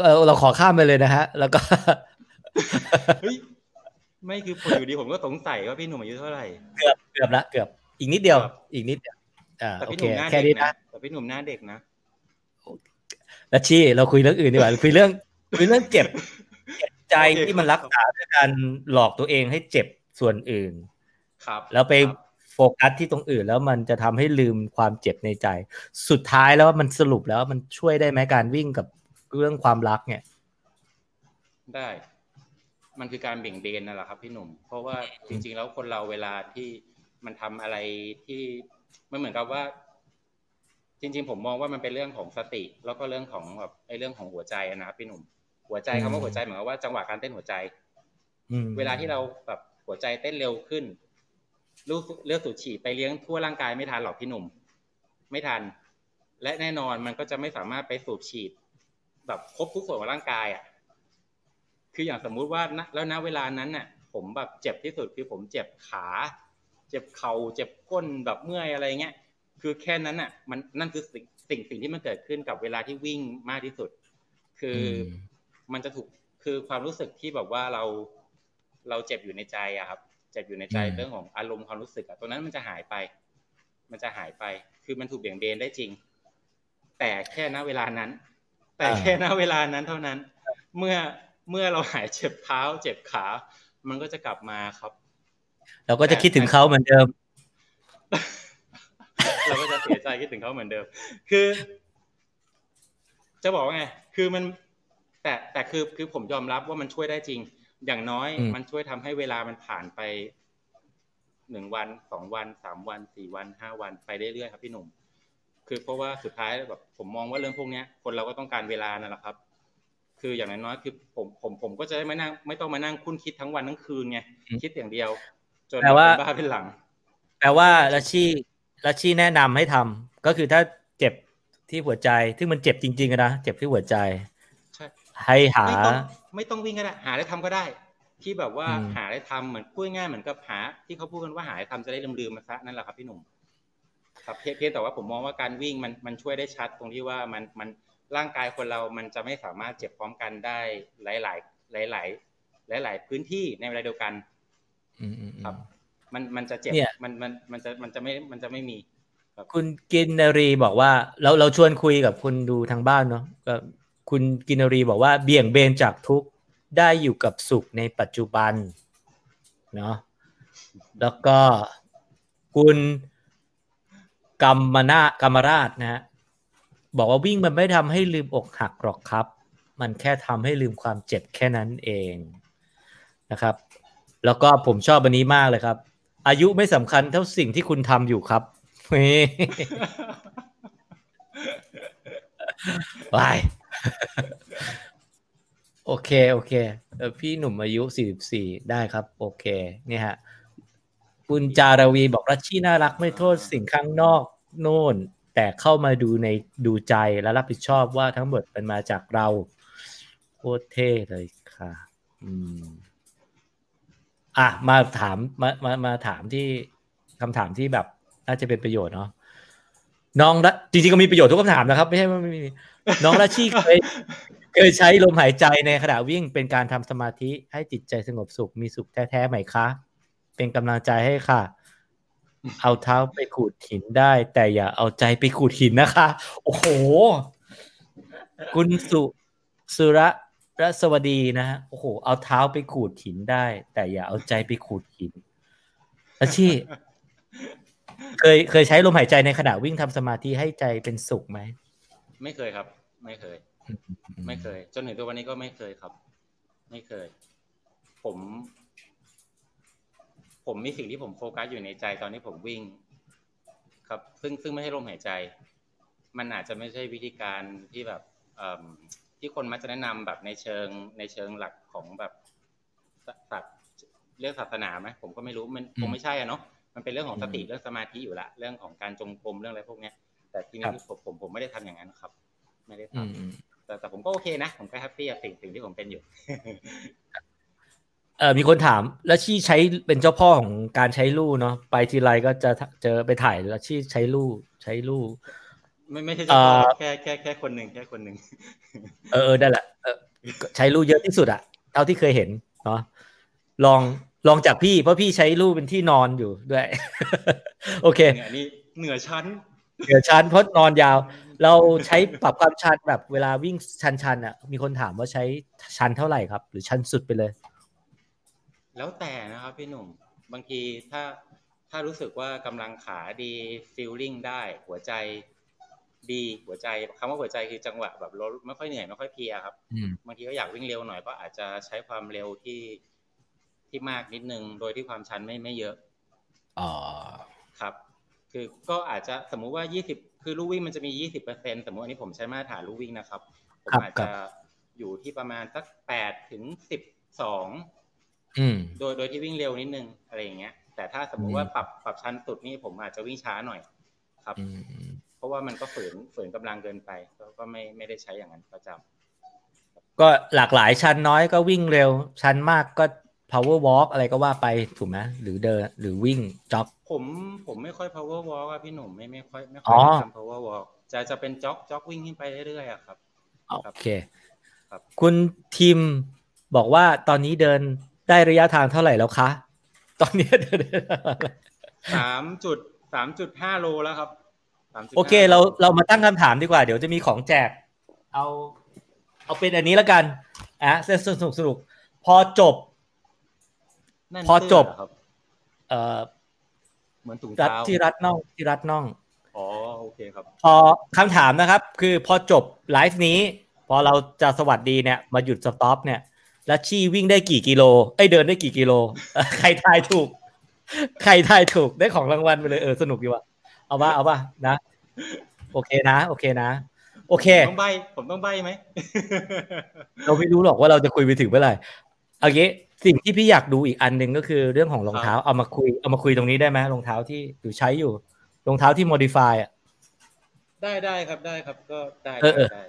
เออเราขอข้ามไปเลยนะฮะ แล้วก็เฮ้ยไม่คือผมอยู่ดีผมก็สงสัยว่าพี่หนุ่มอายุเท่าไหร่เกือบเกือบละเกือบอีกนิดเดียว อีกนิดเดียวอ่าโอเคแค่นี้นะแต่พี่หนุ่มหน้าเด็กนะแล้วชี้เราคุยเรื่องอื่นดีกว่าคุยเรื่อง คุยเรื่องเจ็บใจที่มันรักษาด้วยการหลอกตัวเองให้เจ็บส่วนอื่น ครับ แล้วไปโฟกัสที่ตรงอื่น แล้วมันจะทำให้ลืมความเจ็บในใจ สุดท้ายแล้วมันสรุปแล้วมันช่วยได้ไหมการวิ่งกับเรื่องความรักเนี่ย ได้ มันคือการเบี่ยงเบนนั่นแหละครับพี่หนุ่ม เพราะว่าจริง ๆ แล้วคนเราเวลาที่มันทำอะไรที่มันเหมือนกับว่า จริง ๆ ผมมองว่ามันเป็นเรื่องของสติ แล้วก็เรื่องของแบบไอ้เรื่องของหัวใจนะครับพี่หนุ่ม หัวใจคำว่าหัวใจหมายความว่าจังหวะการเต้นหัวใจอืมเวลาที่เราแบบหัวใจเต้นเร็วขึ้นลูกเลือดสูบฉีดไปเลี้ยงทั่วร่างกายไม่ทันหรอกพี่หนุ่ม ไม่ทัน และแน่นอนมันก็จะไม่สามารถไปสูบฉีด แบบครบทุกส่วนของร่างกายอะ คืออย่างสมมุติว่าณแล้วณเวลานั้นน่ะ ผมแบบเจ็บที่สุดคือผมเจ็บขา เจ็บเข่าเจ็บก้นแบบเมื่อยอะไรเงี้ยคือแค่นั้นน่ะ มันนั่นคือสิ่งสิ่งสิ่งที่มันเกิดขึ้นกับเวลาที่วิ่งมากที่สุด คืออ มันจะถูกคือความรู้สึกที่แบบว่าเราเราเจ็บอยู่ในใจอะครับ เจ็บอยู่ในใจอืมเรื่องของอารมณ์ความรู้สึกอะตรงนั้นมันจะหายไป มันจะหายไป คือมันถูกเบี่ยงเบนได้จริง แต่แค่ณเวลานั้น แต่แค่ณเวลานั้นเท่านั้น เมื่อเมื่อเราหายเจ็บเท้า เจ็บขา มันก็จะกลับมาครับ เราก็จะคิดถึงเขาเหมือนเดิม เราก็จะเสียใจคิดถึงเขาเหมือนเดิม คือ จะบอกว่าไง คือมัน แต่แต่คือคือผมยอมรับว่ามันช่วยได้จริง อย่างน้อยอืมมันช่วยทำให้เวลามันผ่านไปหนึ่งวันสองวันสามวันสี่วันห้าวันไปเรื่อยๆครับพี่หนุ่ม คือเพราะว่าสุดท้ายแบบผมมองว่าเรื่องพวกเนี้ยคนเราก็ต้องการเวลานั่นแหละครับ คืออย่างน้อยๆคือผมผมผมก็จะได้ไม่นั่งไม่ต้องมานั่งคุ้นคิดทั้งวันทั้งคืนไงอืมคิดอย่างเดียว จนแปลว่าเป็นบ้าเป็นหลังแปลว่าลัชชี่ลัชชี่แนะนำให้ทำก็คือถ้าเจ็บที่หัวใจซึ่งมันเจ็บจริงๆอะนะเจ็บที่หัวใจ ใช่ให้หา ไม่ต้องไม่ต้องวิ่งก็ได้ หาได้ทำก็ได้ ที่แบบว่าอืมหาได้ทำเหมือนพูดง่ายๆเหมือนกับหา ที่เขาพูดกันว่าหาได้ทำจะได้ลืมๆมาซะนั่นแหละครับพี่หนุ่มครับเพียงเพียงแต่ว่าผมมองว่าการวิ่งมันมันช่วยได้ชัดตรงที่ว่ามันมันร่างกายคนเรามันจะไม่สามารถเจ็บพร้อมกันได้หลายหลายหลายหลายหลายหลายๆพื้นที่ในเวลาเดียวกันอืมอืมอืมครับ มันมันจะเจ็บเนี่ยมันมันมันจะมันจะไม่มันจะไม่มีคุณกินนรีบอกว่า เราเราชวนคุยกับคุณดูทางบ้านเนาะก็ คุณกินนรีบอกว่าเบี่ยงเบนจากทุกข์ได้อยู่กับสุขในปัจจุบันเนาะแล้วก็คุณกรรมนากรรมราชนะฮะบอกว่าวิ่งมันไม่ทำให้ลืมอกหักหรอกครับ มันแค่ทำให้ลืมความเจ็บแค่นั้นเองนะครับ แล้วก็ผมชอบอันนี้มากเลยครับ อายุไม่สำคัญเท่าสิ่งที่คุณทำอยู่ครับเฮ้ยวาย โอเค โอเคเออพี่หนุ่มอายุ44ได้ครับ โอเค เนี่ยฮะ คุณจารวีบอกรัชชี่น่ารักไม่โทษสิ่งข้างนอกโน่น แต่เข้ามาดูในดูใจและรับผิดชอบว่าทั้งหมดเป็นมาจากเรา โคตรเท่เลยค่ะ อืม อะ มาถามมามามาถามที่คำถามที่แบบ น่าจะเป็นประโยชน์เนาะน้องละจริงๆก็มีประโยชน์ทุกคำถามนะครับ ไม่ใช่ว่าไม่มี น้องราชีเคยเคยใช้ลมหายใจในขณะวิ่งเป็นการทำสมาธิให้จิตใจสงบสุขมีสุขแท้ๆไหมคะ เป็นกำลังใจให้ค่ะ เอาเท้าไปขูดหินได้ แต่อย่าเอาใจไปขูดหินนะคะ โอ้โห คุณสุสุระรัสวดีนะฮะโอ้โหเอาเท้าไปขูดหินได้ แต่อย่าเอาใจไปขูดหินอาชีเคยเคยใช้ลมหายใจในขณะวิ่งทำสมาธิให้ใจเป็นสุขไหม ไม่เคยครับ ไม่เคย ไม่เคย จนถึงตัววันนี้ก็ไม่เคยครับ ไม่เคย ผม ผมมีสิ่งที่ผมโฟกัสอยู่ในใจตอนที่ผมวิ่ง ครับ ซึ่งซึ่งไม่ใช่ลมหายใจ มันอาจจะไม่ใช่วิธีการที่แบบที่คนมักจะแนะนำแบบในเชิงในเชิงหลักของแบบศาสตร์เรื่องศาสนาไหมผมก็ไม่รู้มันคงไม่ใช่อะเนาะมันเป็นเรื่องของสติเรื่องสมาธิอยู่ละเรื่องของการจงกรมเรื่องอะไรพวกเนี้ย แต่ทีครันี้บผมผมผมไม่ได้ทำอย่างนั้นครับ ไม่ได้ทำอืมอืมแต่แต่ผมก็โอเคนะ ผมก็แฮปปี้กับสิ่งสิ่งที่ผมเป็นอยู่เออมีคนถาม แล้วชี่ใช้เป็นเจ้าพ่อของการใช้ลู่เนาะไปทีไรก็จะเจอไปถ่ายแล้วชี่ใช้ลู่ใช้ลู่ไม่ไม่ใช่เฉพาะเอ่อแค่แค่แค่คนหนึ่งแค่คนหนึ่งเออเออได้แหละเออใช้ลู่เยอะที่สุดอะเท่าที่เคยเห็นเนาะลองลองจากพี่เพราะพี่ใช้ลู่เป็นที่นอนอยู่ด้วย โอเคเนี่ยนี่เหนือชั้น เดี๋ยวชันเพราะนอนยาว เราใช้ปรับความชันแบบเวลาวิ่งชันชันๆอะ มีคนถามว่าใช้ชันเท่าไหร่ครับ หรือชันสุดไปเลย แล้วแต่นะครับพี่หนุ่ม บางทีถ้าถ้ารู้สึกว่ากำลังขาดี feeling ได้หัวใจดีหัวใจคำว่าหัวใจคือจังหวะแบบเราไม่ค่อยเหนื่อยไม่ค่อยเพลียครับอืมบางทีก็อยากวิ่งเร็วหน่อยก็อาจจะใช้ความเร็วที่ที่มากนิดนึง โดยที่ความชันไม่ไม่เยอะอ๋อครับ คือก็อาจจะสมมุติว่า 20 คือลู่วิ่งมันจะมี 20เปอร์เซ็นสมมติอันนี้ผมใช้มาตรฐานลู่วิ่งนะครับ ผมครับอาจครัจะบผอยู่ที่ประมาณสักแปดถึงสิบสองโดยโดยที่วิ่งเร็วนิดนึงอะไรอย่างเงี้ย แต่ถ้าสมมุติว่าปรับปรับชั้นสุดนี่ผมอาจจะวิ่งช้าหน่อยครับ เพราะว่ามันก็ฝืนฝืนกำลังเกินไป ก็ไม่ไม่ได้ใช้อย่างนั้นประจำก็หลากหลายชั้นน้อยก็วิ่งเร็ว ชั้นมากก็ power walk อะไรก็ว่าไปถูกไหมหรือเดินหรือวิ่งจ็อกผมผมไม่ค่อย power walk อะพี่หนุ่มไม่ไม่ค่อยไม่ค่อยทำ power walk จะจะเป็นจ็อกจ็อกวิ่งขึ้นไปเรื่อยๆอะครับโอเคครับคุณทีมบอกว่าตอนนี้เดินได้ระยะทางเท่าไหร่แล้วคะ ตอนนี้เดินสามจุดสามจุดห้าโลแล้วครับโอเค เราเรามาตั้งคำถามดีกว่า เดี๋ยวจะมีของแจก เอา เอาเป็นอันนี้แล้วกันอะเส้นสนุกสนุกพอจบ พอจบเอ่อเหมือนถุงเท้าที่รัดน่องที่รัดน่อง อ๋อโอเคครับ พอคำถามนะครับ คือพอจบไลฟ์นี้ พอเราจะสวัสดีเนี่ยมาหยุด stop เนี่ย รัชชี่วิ่งได้กี่กิโลไอเดินได้กี่กิโล ใครทายถูก ใครทายถูกได้ของรางวัลไปเลยเออสนุกดีว่ะเอาว่าเอาว่านะ โอเคนะ โอเคนะโอเคต้องใบผมต้องใบไหม เราไม่รู้หรอกว่าเราจะคุยไปถึงเมื่อไหร่เอางี้ สิ่งที่พี่อยากดูอีกอันหนึ่งก็คือเรื่องของรองเท้าเอามาคุยเอามาคุยตรงนี้ได้ไหมรองเท้าที่อยู่ใช้อยู่รองเท้าที่ modify อะได้ได้ครับได้ครับก็ได้ได้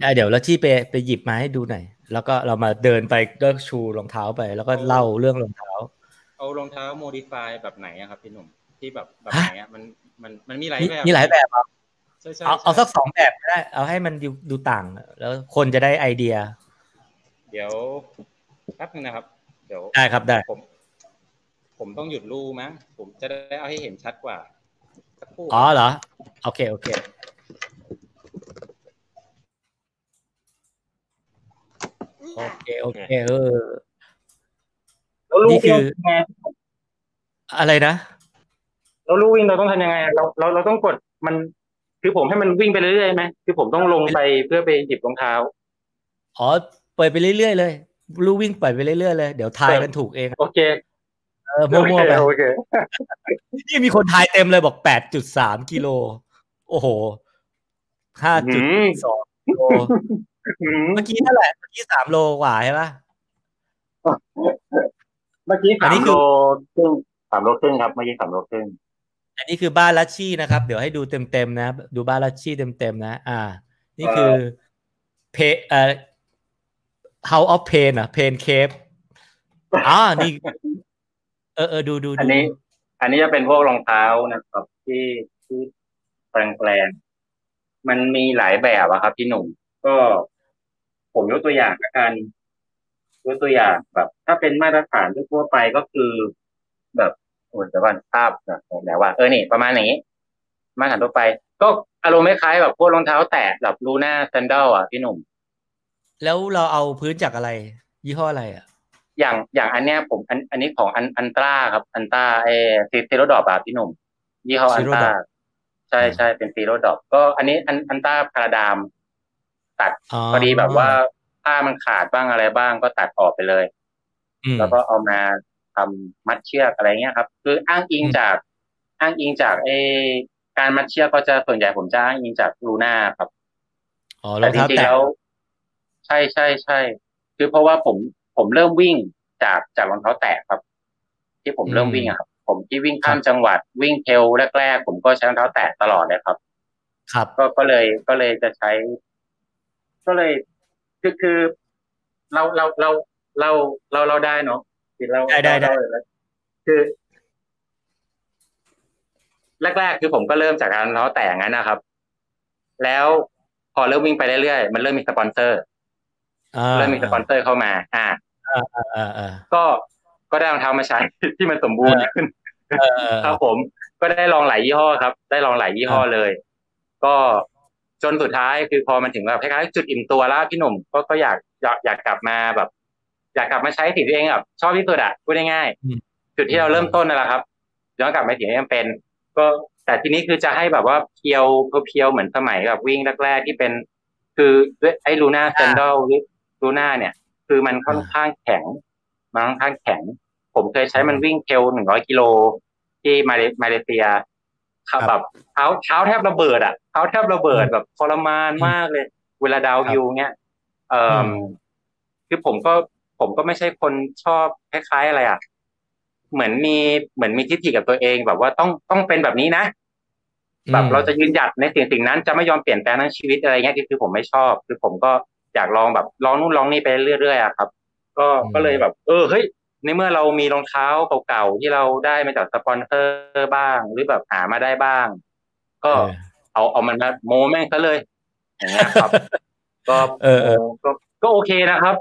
ได้เดี๋ยวแล้วที่ไปไปหยิบมาให้ดูหน่อยแล้วก็เรามาเดินไปเลิกชูรองเท้าไป แล้วก็เล่าเรื่องรองเท้า เอารองเท้า modify แบบไหนครับพี่หนุ่มที่แบบแบบไหนอะมันมันมันมีหลายแบบมีหลายแบบครับเอาเอาสักสองแบบก็ได้ เอาให้มันดูดูต่าง แล้วคนจะได้ไอเดีย เดี๋ยวแป๊บนึงนะครับเดี๋ยวได้ครับได้ผม ผมต้องหยุดรูมั้งผมจะได้เอาให้เห็นชัดกว่าสักครู่อ๋อเหรอ โอเค โอเคโอเคโอเคเออนี่คืออะไรนะเราลู่วิ่งเราต้องทำยังไงเราเราเราต้องกดมันคือผมให้มันวิ่งไปเรื่อยๆไหมคือผมต้องลงไปเพื่อไปหยิบรองเท้า อ๋อปล่อยไปเรื่อยๆเลย ลู่วิ่งปล่อยไปเรื่อยๆเลย เดี๋ยวทายกันถูกเอง โอเค เออมั่วๆไปโอเคนี่มีคนทายเต็มเลยบอกแปดจุดสามกิโล โอ้โหห้าจุดสองกิโลเมื่อกี้เท่าไหร่เมื่อกี้สามโลกว่าใช่ปะเมื่อกี้สามโลครึ่งสามโลครึ่งครับเมื่อกี้สามโลครึ่งอันนี้คือบ้านลัชชี่นะครับ เดี๋ยวให้ดูเต็มๆนะ ดูบ้านลัชชี่เต็มๆนะ อ่า นี่คือเพเอ่อ House of Pain อะ Pain Cave อ่านี่เออเออดูดูอันนี้ อันนี้จะเป็นพวกรองเท้านะครับที่ที่แปลงๆมันมีหลายแบบอะครับพี่หนุ่มก็ผมยกตัวอย่างละกันยกตัวอย่างแบบ ถ้าเป็นมาตรฐานทั่วไปก็คือ แบบโอ้แต่ว่าภาพนะแล้วว่าเออนี่ประมาณนี้ มาถันทั่วไป ก็อารมณ์ไม่คล้ายแบบพวกรองเท้าแตะแบบลูน่าแซนดลอะพี่หนุ่ม แล้วเราเอาพื้นจากอะไร ยี่ห้ออะไรอะ อย่างอย่างอันเนี้ยผมอันอันนี้ของอันอันตราครับ อันตราเอซี zero drop อะพี่หนุ่มยี่ห้อ Altra ใช่ใช่เป็น zero drop ก็อันนี้อัน Altra Paradigm ตัดพอดีแบบว่าผ้ามันขาดบ้างอะไรบ้างก็ตัดออกไปเลย แล้วก็เอามาทำมัดเชือกอะไรเงี้ยครับ คืออ้างอิงจากอ้างอิงจากเอการมัดเชือกก็จะส่วนใหญ่ผมจะอ้างอิงจาก Luna ครับ อ๋อแต่จริงๆแล้ว ใช่ใช่ใช่คือเพราะว่าผมผมเริ่มวิ่งจากจากรองเท้าแตะครับ ที่ผมเริ่มวิ่งอะครับ ผมที่วิ่งข้ามจังหวัดวิ่งเทลแรกๆผมก็ใช้รองเท้าแตะตลอดเลยครับ ครับ ก็ก็เลยก็เลยจะใช้ ก็เลยคือคือเราเราเราเราเราเราได้เนาะได้ได้ได้คือแรกๆคือผมก็เริ่มจากการเท้าแต่งั้นนะครับ แล้วพอเริ่มวิ่งไปเรื่อยๆมันเริ่มมีสปอนเซอร์ เริ่มมีสปอนเซอร์เข้ามา อ่าก็ก็ได้รองเท้ามาใช้ที่มันสมบูรณ์ขึ้นครับผม ก็ได้ลองหลายยี่ห้อครับ ได้ลองหลายยี่ห้อเลย ก็จนสุดท้ายคือพอมันถึงแบบคล้ายๆจุดอิ่มตัวแล้วพี่หนุ่มก็ก็อยากอยากอยากกลับมาแบบ อยากกลับมาใช้สิ่งที่เองแบบชอบที่สุดอะพูดง่ายๆจุดที่เราเริ่มต้นนั่นแหละครับย้อนกลับมาสิ่งที่ยังเป็น ก็แต่ทีนี้คือจะให้แบบว่าเพียวเพียวเหมือนสมัยแบบวิ่งแรกๆที่เป็น คือด้วยไอ้ลูน่าเซนดลหรือ ลูน่าเนี่ย คือมันค่อนข้างแข็งมันค่อนข้างแข็ง ผมเคยใช้มันวิ่งเทลหนึ่งร้อยกิโลที่มาเลมาเลเซียครับแบบเท้าเท้าแทบระเบิดอะเท้าแทบระเบิดแบบทรมานมากเลย เวลาดาววิวเนี้ยเอ่อคือผมก็ผมก็ไม่ใช่คนชอบคล้ายๆอะไรอะ เหมือนมีเหมือนมีทิฏฐิกับตัวเองแบบว่าต้องต้องเป็นแบบนี้นะแบบเราจะยืนหยัดในสิ่งสิ่งนั้นจะไม่ยอมเปลี่ยนแปลงทั้งชีวิตอะไรเงี้ยคือผมไม่ชอบ คือผมก็ อยากลองแบบลองนู่นลองนี่ไปเรื่อยๆอะครับ ก็ก็เลยแบบ เออเฮ้ยในเมื่อเรามีรองเท้าเก่าๆที่เราได้มาจากสปอนเซอร์บ้าง หรือแบบหามาได้บ้าง ก็เอาเอามันมาโมแม่งซะเลยอย่างเงี้ยครับ ก็เออก็ก็โอเคนะครับ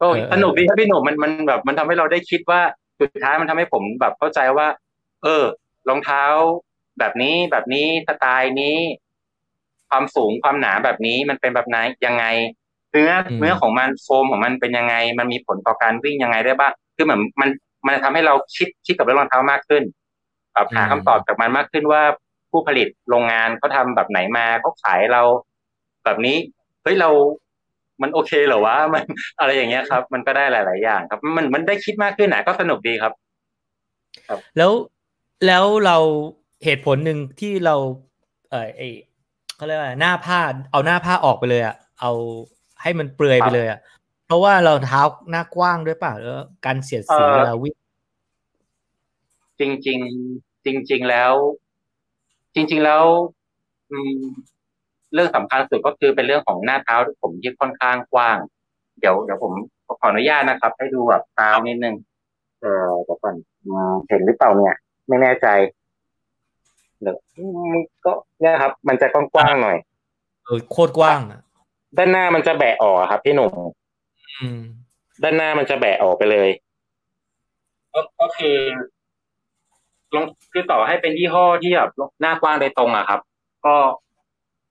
ก็สนุกดีครับพี่หนุ่มมันมันแบบมันทำให้เราได้คิดว่าสุดท้ายมันทำให้ผมแบบเข้าใจว่า เออ รองเท้าแบบนี้แบบนี้สไตล์นี้ ความสูงความหนาแบบนี้มันเป็นแบบไหนยังไง เนื้อเนื้อของมันโฟมของมันเป็นยังไง มันมีผลต่อการวิ่งยังไงได้บ้างคือเหมือนมันมันทำให้เราคิดคิดกับเรื่องรองเท้ามากขึ้นแบบหาคำตอบจากมันมากขึ้นว่าผู้ผลิตโรงงานเขาทาแบบไหนมาเขาขายเรา แบบนี้เฮ้ยเรามันโอเคเหรอวะมันอะไรอย่างเงี้ยครับ มันก็ได้หลาย ๆ อย่าง ครับ มันมันได้คิดมากขึ้นนะก็สนุกดีครับ ครับ แล้วแล้วเราเหตุผลหนึ่งที่เรา เออไอเขาเรียกว่าหน้าผ้าเอาหน้าผ้าออกไปเลยอะเอา ให้มันเปลือยไปเลยอะเพราะว่าเราเท้าหน้ากว้างด้วยป่ะแล้วการเสียดสีเวลาวิ่งจริงจริงจริงจริงแล้ว จริง ๆ แล้วอืมเรื่องสำคัญสุดก็คือเป็นเรื่องของหน้าเท้าผมที่ค่อนข้างกว้าง เดี๋ยวเดี๋ยวผมขออนุญาตนะครับ ให้ดูแบบเท้านิดนึงเออเดี๋ยวก่อนเห็นหรือเปล่าเนี่ย ไม่แน่ใจเดี๋ยวก็เนี่ยครับ มันจะกว้างๆหน่อยเออโคตรกว้างอะ ด้านหน้ามันจะแบะออกครับพี่หนุ่มด้านหน้ามันจะแบะออกไปเลยก็ก็คือลงคือต่อให้เป็นยี่ห้อที่แบบหน้ากว้างโดยตรงอะครับ ก็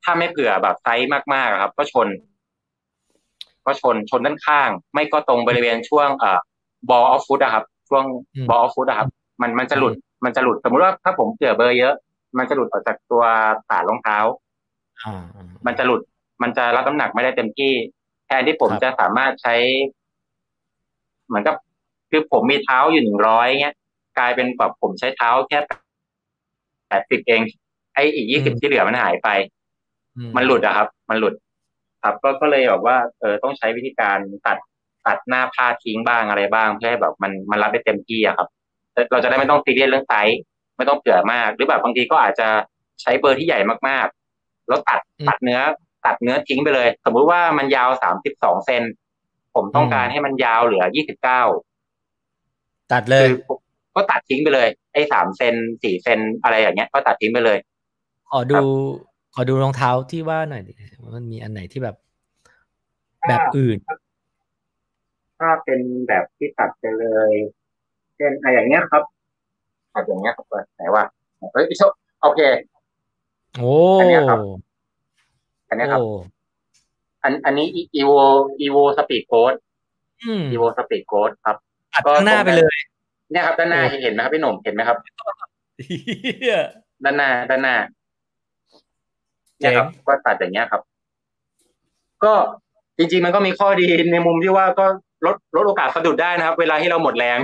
ถ้าไม่เผื่อแบบไซส์มากๆครับ ก็ชน ก็ชนชนด้านข้าง ไม่ก็ตรงบริเวณช่วงเอ่อ ball of foot อะครับ ช่วง ball of foot อะครับ มันมันจะหลุดมันจะหลุดสมมติว่าถ้าผมเผื่อเบอร์เยอะ มันจะหลุดออกจากตัวฐานรองเท้ามันจะหลุด มันจะรับน้ำหนักไม่ได้เต็มที่ แทนที่ผมจะสามารถใช้ เหมือนกับคือผมมีเท้าอยู่หนึ่งร้อยเงี้ย กลายเป็นแบบผมใช้เท้าแค่แปดสิบเอง ไอ้อีกยี่สิบที่เหลือมันหายไป มันหลุดอะครับ มันหลุด ครับ ก็ก็เลยแบบว่า เออต้องใช้วิธีการตัดตัดหน้าผ้าทิ้งบ้างอะไรบ้าง เพื่อให้แบบมันมันรับได้เต็มที่อะครับ เราจะได้ไม่ต้องซีเรียสเรื่องไซส์ไม่ต้องเผื่อมาก หรือแบบบางทีก็อาจจะใช้เบอร์ที่ใหญ่มากๆ แล้วตัดตัดเนื้อ ตัดเนื้อทิ้งไปเลย สมมุติว่ามันยาวสามสิบสองเซนผมต้องการให้มันยาวเหลือยี่สิบเก้าตัดเลย ก็ตัดทิ้งไปเลย ไอ้สามเซนสี่เซนอะไรอย่างเงี้ย ก็ตัดทิ้งไปเลย ขอดูขอดูรองเท้าที่ว่าหน่อยดิมันมีอันไหนที่แบบ แบบอื่น ถ้าเป็นแบบที่ตัดไปเลย เช่นอะไรอย่างเงี้ยครับตัดอย่างเงี้ยครับไหนว่าเฮ้ยโชโอเค โอ้อันนี้ครับ อันนี้ครับ อันอันนี้ Evo Evo Speedgoat Evo Speedgoat ครับก็หน้าไปเลย เนี่ยครับ ด้านหน้าเห็นไหมครับพี่หนุ่มเห็นไหมครับด้านหน้าด้านหน้าเนี่ยครับก็ตัดอย่างเงี้ยครับ ก็จริงๆมันก็มีข้อดีในมุมที่ว่าก็ลดลดโอกาสสะดุดได้นะครับ เวลาที่เราหมดแรง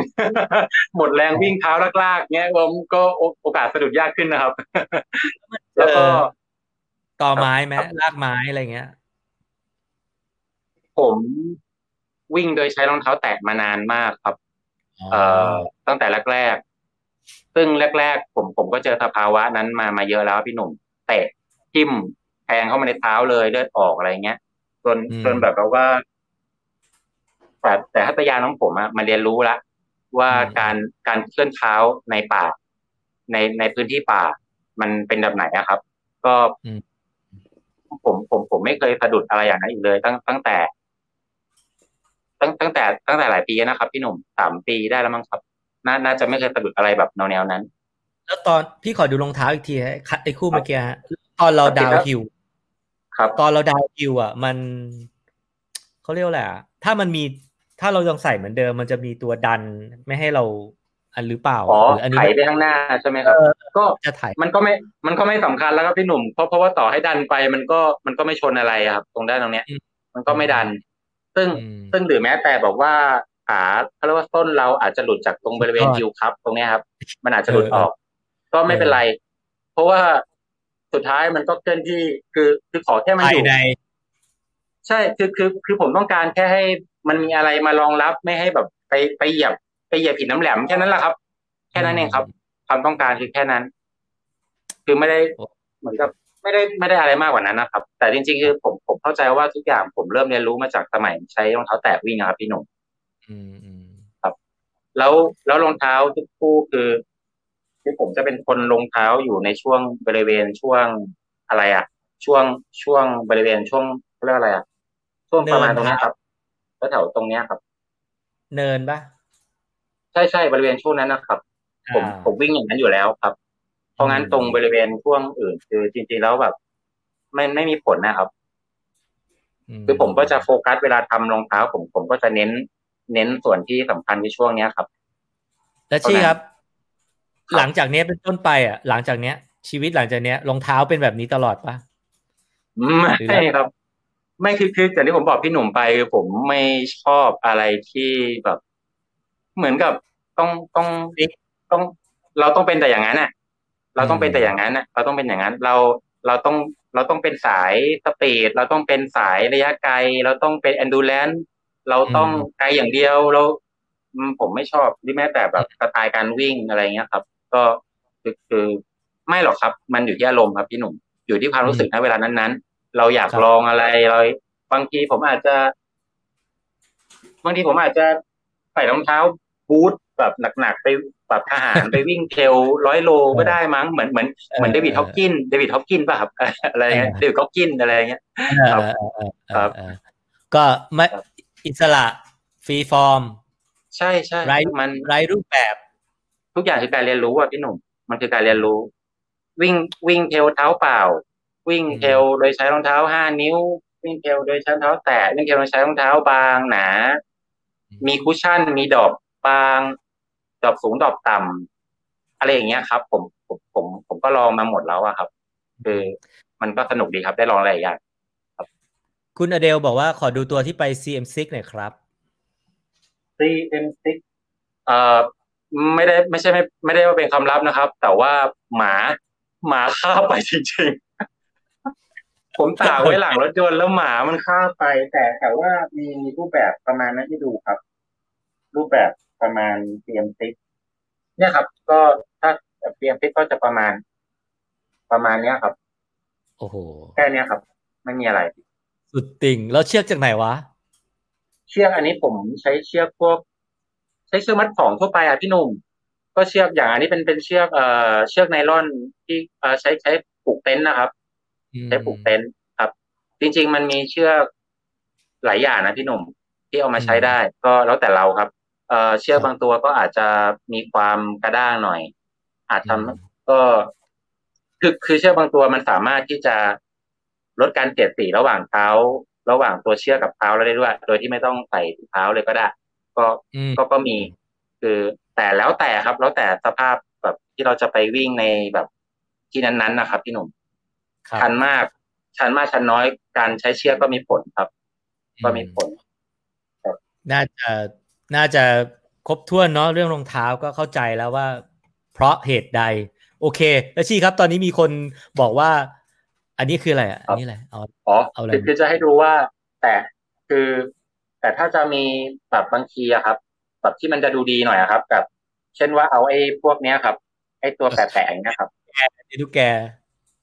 หมดแรงวิ่งเท้าลากๆเงี้ยผมก็โอกาสสะดุดยากขึ้นนะครับ แล้วก็ ต่อไม้ไหมลากไม้อะไรเงี้ย ผมวิ่งโดยใช้รองเท้าแตะมานานมากครับ เอ่อตั้งแต่แรกๆซึ่งแรก ๆ ผมผมก็เจอสภาวะนั้นมามาเยอะแล้วพี่หนุ่มเตะทิ่มแทงเข้ามาในเท้าเลยเลือดออกอะไรเงี้ยจนจนแบบว่าแต่แต่ทัตยาน้องผมอะมาเรียนรู้ละว่าการการเคลื่อนเท้าในป่า ในในพื้นที่ป่า มันเป็นแบบไหนอะครับ ก็ ผมผมผมไม่เคยสะดุดอะไรอย่างนั้นอีกเลย ตั้งตั้งแต่ ตั้งตั้งแต่ตั้งแต่หลายปีนะครับ พี่หนุ่มสามปีได้แล้วมั้งครับน่าน่าจะไม่เคยสะดุดอะไรแบบแนวแนวนั้น แล้วตอนพี่ขอดูรองเท้าอีกทีไอ้คู่เมื่อกี้ตอนเราดาวฮิวครับ ตอนเราดาวฮิวอะ มันเขาเรียกว่าอะไรอะถ้ามันมีถ้าเรายังใส่เหมือนเดิม มันจะมีตัวดันไม่ให้เรา อันหรือเปล่าอ๋ออันนี้ไถไปข้างหน้าใช่ไหมครับ ก็จะถ่ายมันก็ไม่ มันก็ไม่สำคัญแล้วครับพี่หนุ่ม เพราะเพราะว่าต่อให้ดันไปมันก็มันก็ไม่ชนอะไรครับ ตรงด้านตรงเนี้ย มันก็ไม่ดัน ซึ่งซึ่งหรือแม้แต่บอกว่าขาเขาเรียกว่าต้นเราอาจจะหลุดจากตรงบริเวณคิวครับ ตรงนี้ครับ มันอาจจะหลุดออก ก็ไม่เป็นไร เพราะว่าสุดท้ายมันก็เคลื่อนที่คือคือขอแค่มันอยู่ใช่คือคือคือผมต้องการแค่ให้มันมีอะไรมารองรับไม่ให้แบบไปไปเหยียบ ไปเหยียบผิดน้ำแหลมแค่นั้นแหละครับ แค่นั้นเองครับ ความต้องการคือแค่นั้น คือไม่ได้เหมือนกับไม่ได้ไม่ได้อะไรมากกว่านั้นนะครับ แต่จริงๆคือผมผมเข้าใจว่าทุกอย่างผมเริ่มเรียนรู้มาจากสมัยใช้รองเท้าแตะวิ่งครับพี่หนุ่มครับ แล้วแล้วรองเท้าทุกคู่คือที่ผมจะเป็นคนรองเท้าอยู่ในช่วงบริเวณช่วงอะไรอะ ช่วงช่วงบริเวณช่วงเรียกอะไรอะช่วงประมาณตรงนี้ครับแถวตรงเนี้ยครับ เนินปะ ใช่ใช่บริเวณช่วงนั้นนะครับ ผมผมวิ่งอย่างนั้นอยู่แล้วครับ เพราะงั้นตรงบริเวณช่วงอื่น คือจริงๆแล้วแบบ ไม่ไม่มีผลนะครับ คือผมก็จะโฟกัสเวลาทำรองเท้า ผมผมก็จะเน้น เน้นส่วนที่สำคัญในช่วงเนี้ยครับแต่ชี่ครับ หลังจากนี้เป็นต้นไปอะ หลังจากเนี้ย ชีวิตหลังจากเนี้ยรองเท้าเป็นแบบนี้ตลอดปะไม่ครับไม่คือคืออย่างที่ผมบอกพี่หนุ่มไปคือผมไม่ชอบอะไรที่แบบ เหมือนกับต้องต้องต้องเราต้องเป็นแต่อย่างนั้นอะ เราต้องเป็นแต่อย่างนั้นนะเราต้องเป็นอย่างนั้น เราเราต้องเราต้องเป็นสายสปีดเราต้องเป็นสายระยะไกล เราต้องเป็นแอนดูแลนเราต้องไกลอย่างเดียวเราผมไม่ชอบที่แม้แต่แบบสไตล์การวิ่งอะไรเงี้ยครับ ก็คือคือไม่หรอกครับ มันอยู่ที่อารมณ์ครับพี่หนุ่มอยู่ที่ความรู้สึกในเวลานั้นๆ เราอยากลองอะไรเราบางทีผมอาจจะ บางทีผมอาจจะใส่รองเท้า บูทแบบหนักๆไปแบบทหารไปวิ่ง trail ร้อยโลก็ได้มั้งเหมือนเหมือนเหมือน David Goggins David Goggins ป่ะครับอะไรเงี้ย David Goggins อะไรเงี้ยครับครับ ก็ไม่อิสระ freeform ใช่ใช่ไร้มันไร้รูปแบบ ทุกอย่างคือการเรียนรู้อะพี่หนุ่มมันคือการเรียนรู้ วิ่งวิ่ง trail เท้าเปล่า วิ่ง trail โดยใช้รองเท้าห้านิ้ว วิ่ง trail โดยใช้รองเท้าแตะวิ่ง trail โดยใช้รองเท้าบางหนา มี cushion มีดอก บางดอกสูงดอกต่ำอะไรอย่างเงี้ยครับ ผมผมผมผมก็ลองมาหมดแล้วอะครับ คือมันก็สนุกดีครับได้ลองหลายอย่างครับ คุณอเดลบอกว่าขอดูตัวที่ไป CM6 หน่อยครับ CM6 เอ่อไม่ได้ไม่ใช่ไม่ไม่ได้ว่าเป็นคำลับนะครับ แต่ว่าหมาหมาฆ่าไปจริงๆ ผมตากไว้หลังรถยนต์แล้วหมามันฆ่าไป แต่แต่ว่ามีรูปแบบประมาณนั้นที่ดูครับ รูปแบบ ประมาณเตรียมซิกเนี่ยครับ ก็ถ้าเตรียมซิกก็จะประมาณ ประมาณเนี้ยครับ โอ้โหแค่เนี้ยครับ ไม่มีอะไร สุดติ่งแล้วเชือกจากไหนวะ เชือกอันนี้ผมใช้เชือกพวก ใช้เชือกมัดของทั่วไปอะพี่หนุ่มก็เชือกอย่างอันนี้เป็นเป็นเชือกเอ่อเชือกไนล่อนที่เอ่อใช้ใช้ผูกเต็นท์นะครับ ใช้ผูกเต็นท์ครับ จริง ๆ มันมีเชือกหลายอย่างนะพี่หนุ่มที่เอามาใช้ได้ ก็แล้วแต่เราครับ เอ่อเชือกบางตัวก็อาจจะมีความกระด้างหน่อย อาจทำก็คือคือเชือกบางตัวมันสามารถที่จะลดการเสียดสีระหว่างเท้า ระหว่างตัวเชือกกับเท้าแล้วได้ด้วย โดยที่ไม่ต้องใส่เท้าเลยก็ได้ ก็ก็ก็มี คือแต่แล้วแต่ครับ แล้วแต่สภาพแบบที่เราจะไปวิ่งในแบบที่นั้นๆนะครับ พี่หนุ่มชันมากชันมากชันน้อยการใช้เชือกก็มีผลครับ ก็มีผลน่าจะ น่าจะครบถ้วนเนาะเรื่องรองเท้าก็เข้าใจแล้วว่า เพราะเหตุใด โอเค แล้วชีครับ ตอนนี้มีคนบอกว่า อันนี้คืออะไรอะอันนี้อะไรเอาอ๋อเอาอะไรคือจะให้ดูว่า แต่คือ แต่ถ้าจะมีแบบบางทีอะครับแบบที่มันจะดูดีหน่อยครับแบบเช่นว่าเอาไอ้พวกเนี้ยครับไอ้ตัวแปะๆนะครับตีลูกแก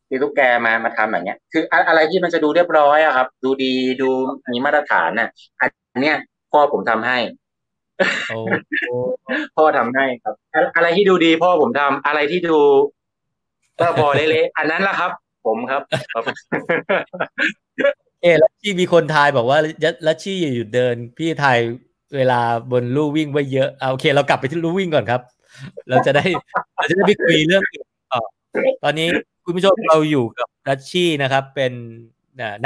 ตีลูกแกมามาทำอย่างเงี้ย คืออะไรที่มันจะดูเรียบร้อยอะครับ ดูดีดูมีมาตรฐานน่ะอันเนี้ยพ่อผมทำให้ พ่อทำให้ครับ อะไรที่ดูดีพ่อผมทำอะไรที่ดูก็บอเละๆอันนั้นแหละครับ ผมครับเอแล้วที่มีคนทายบอกว่าแล้วชี่หยุดเดิน พี่ทายเวลาบนลู่วิ่งไว้เยอะเอาโอเค เรากลับไปที่ลู่วิ่งก่อนครับ เราจะได้เราจะได้ไปคุยเรื่องต่อตอนนี้คุณผู้ชมเราอยู่กับรัชชี่นะครับ เป็น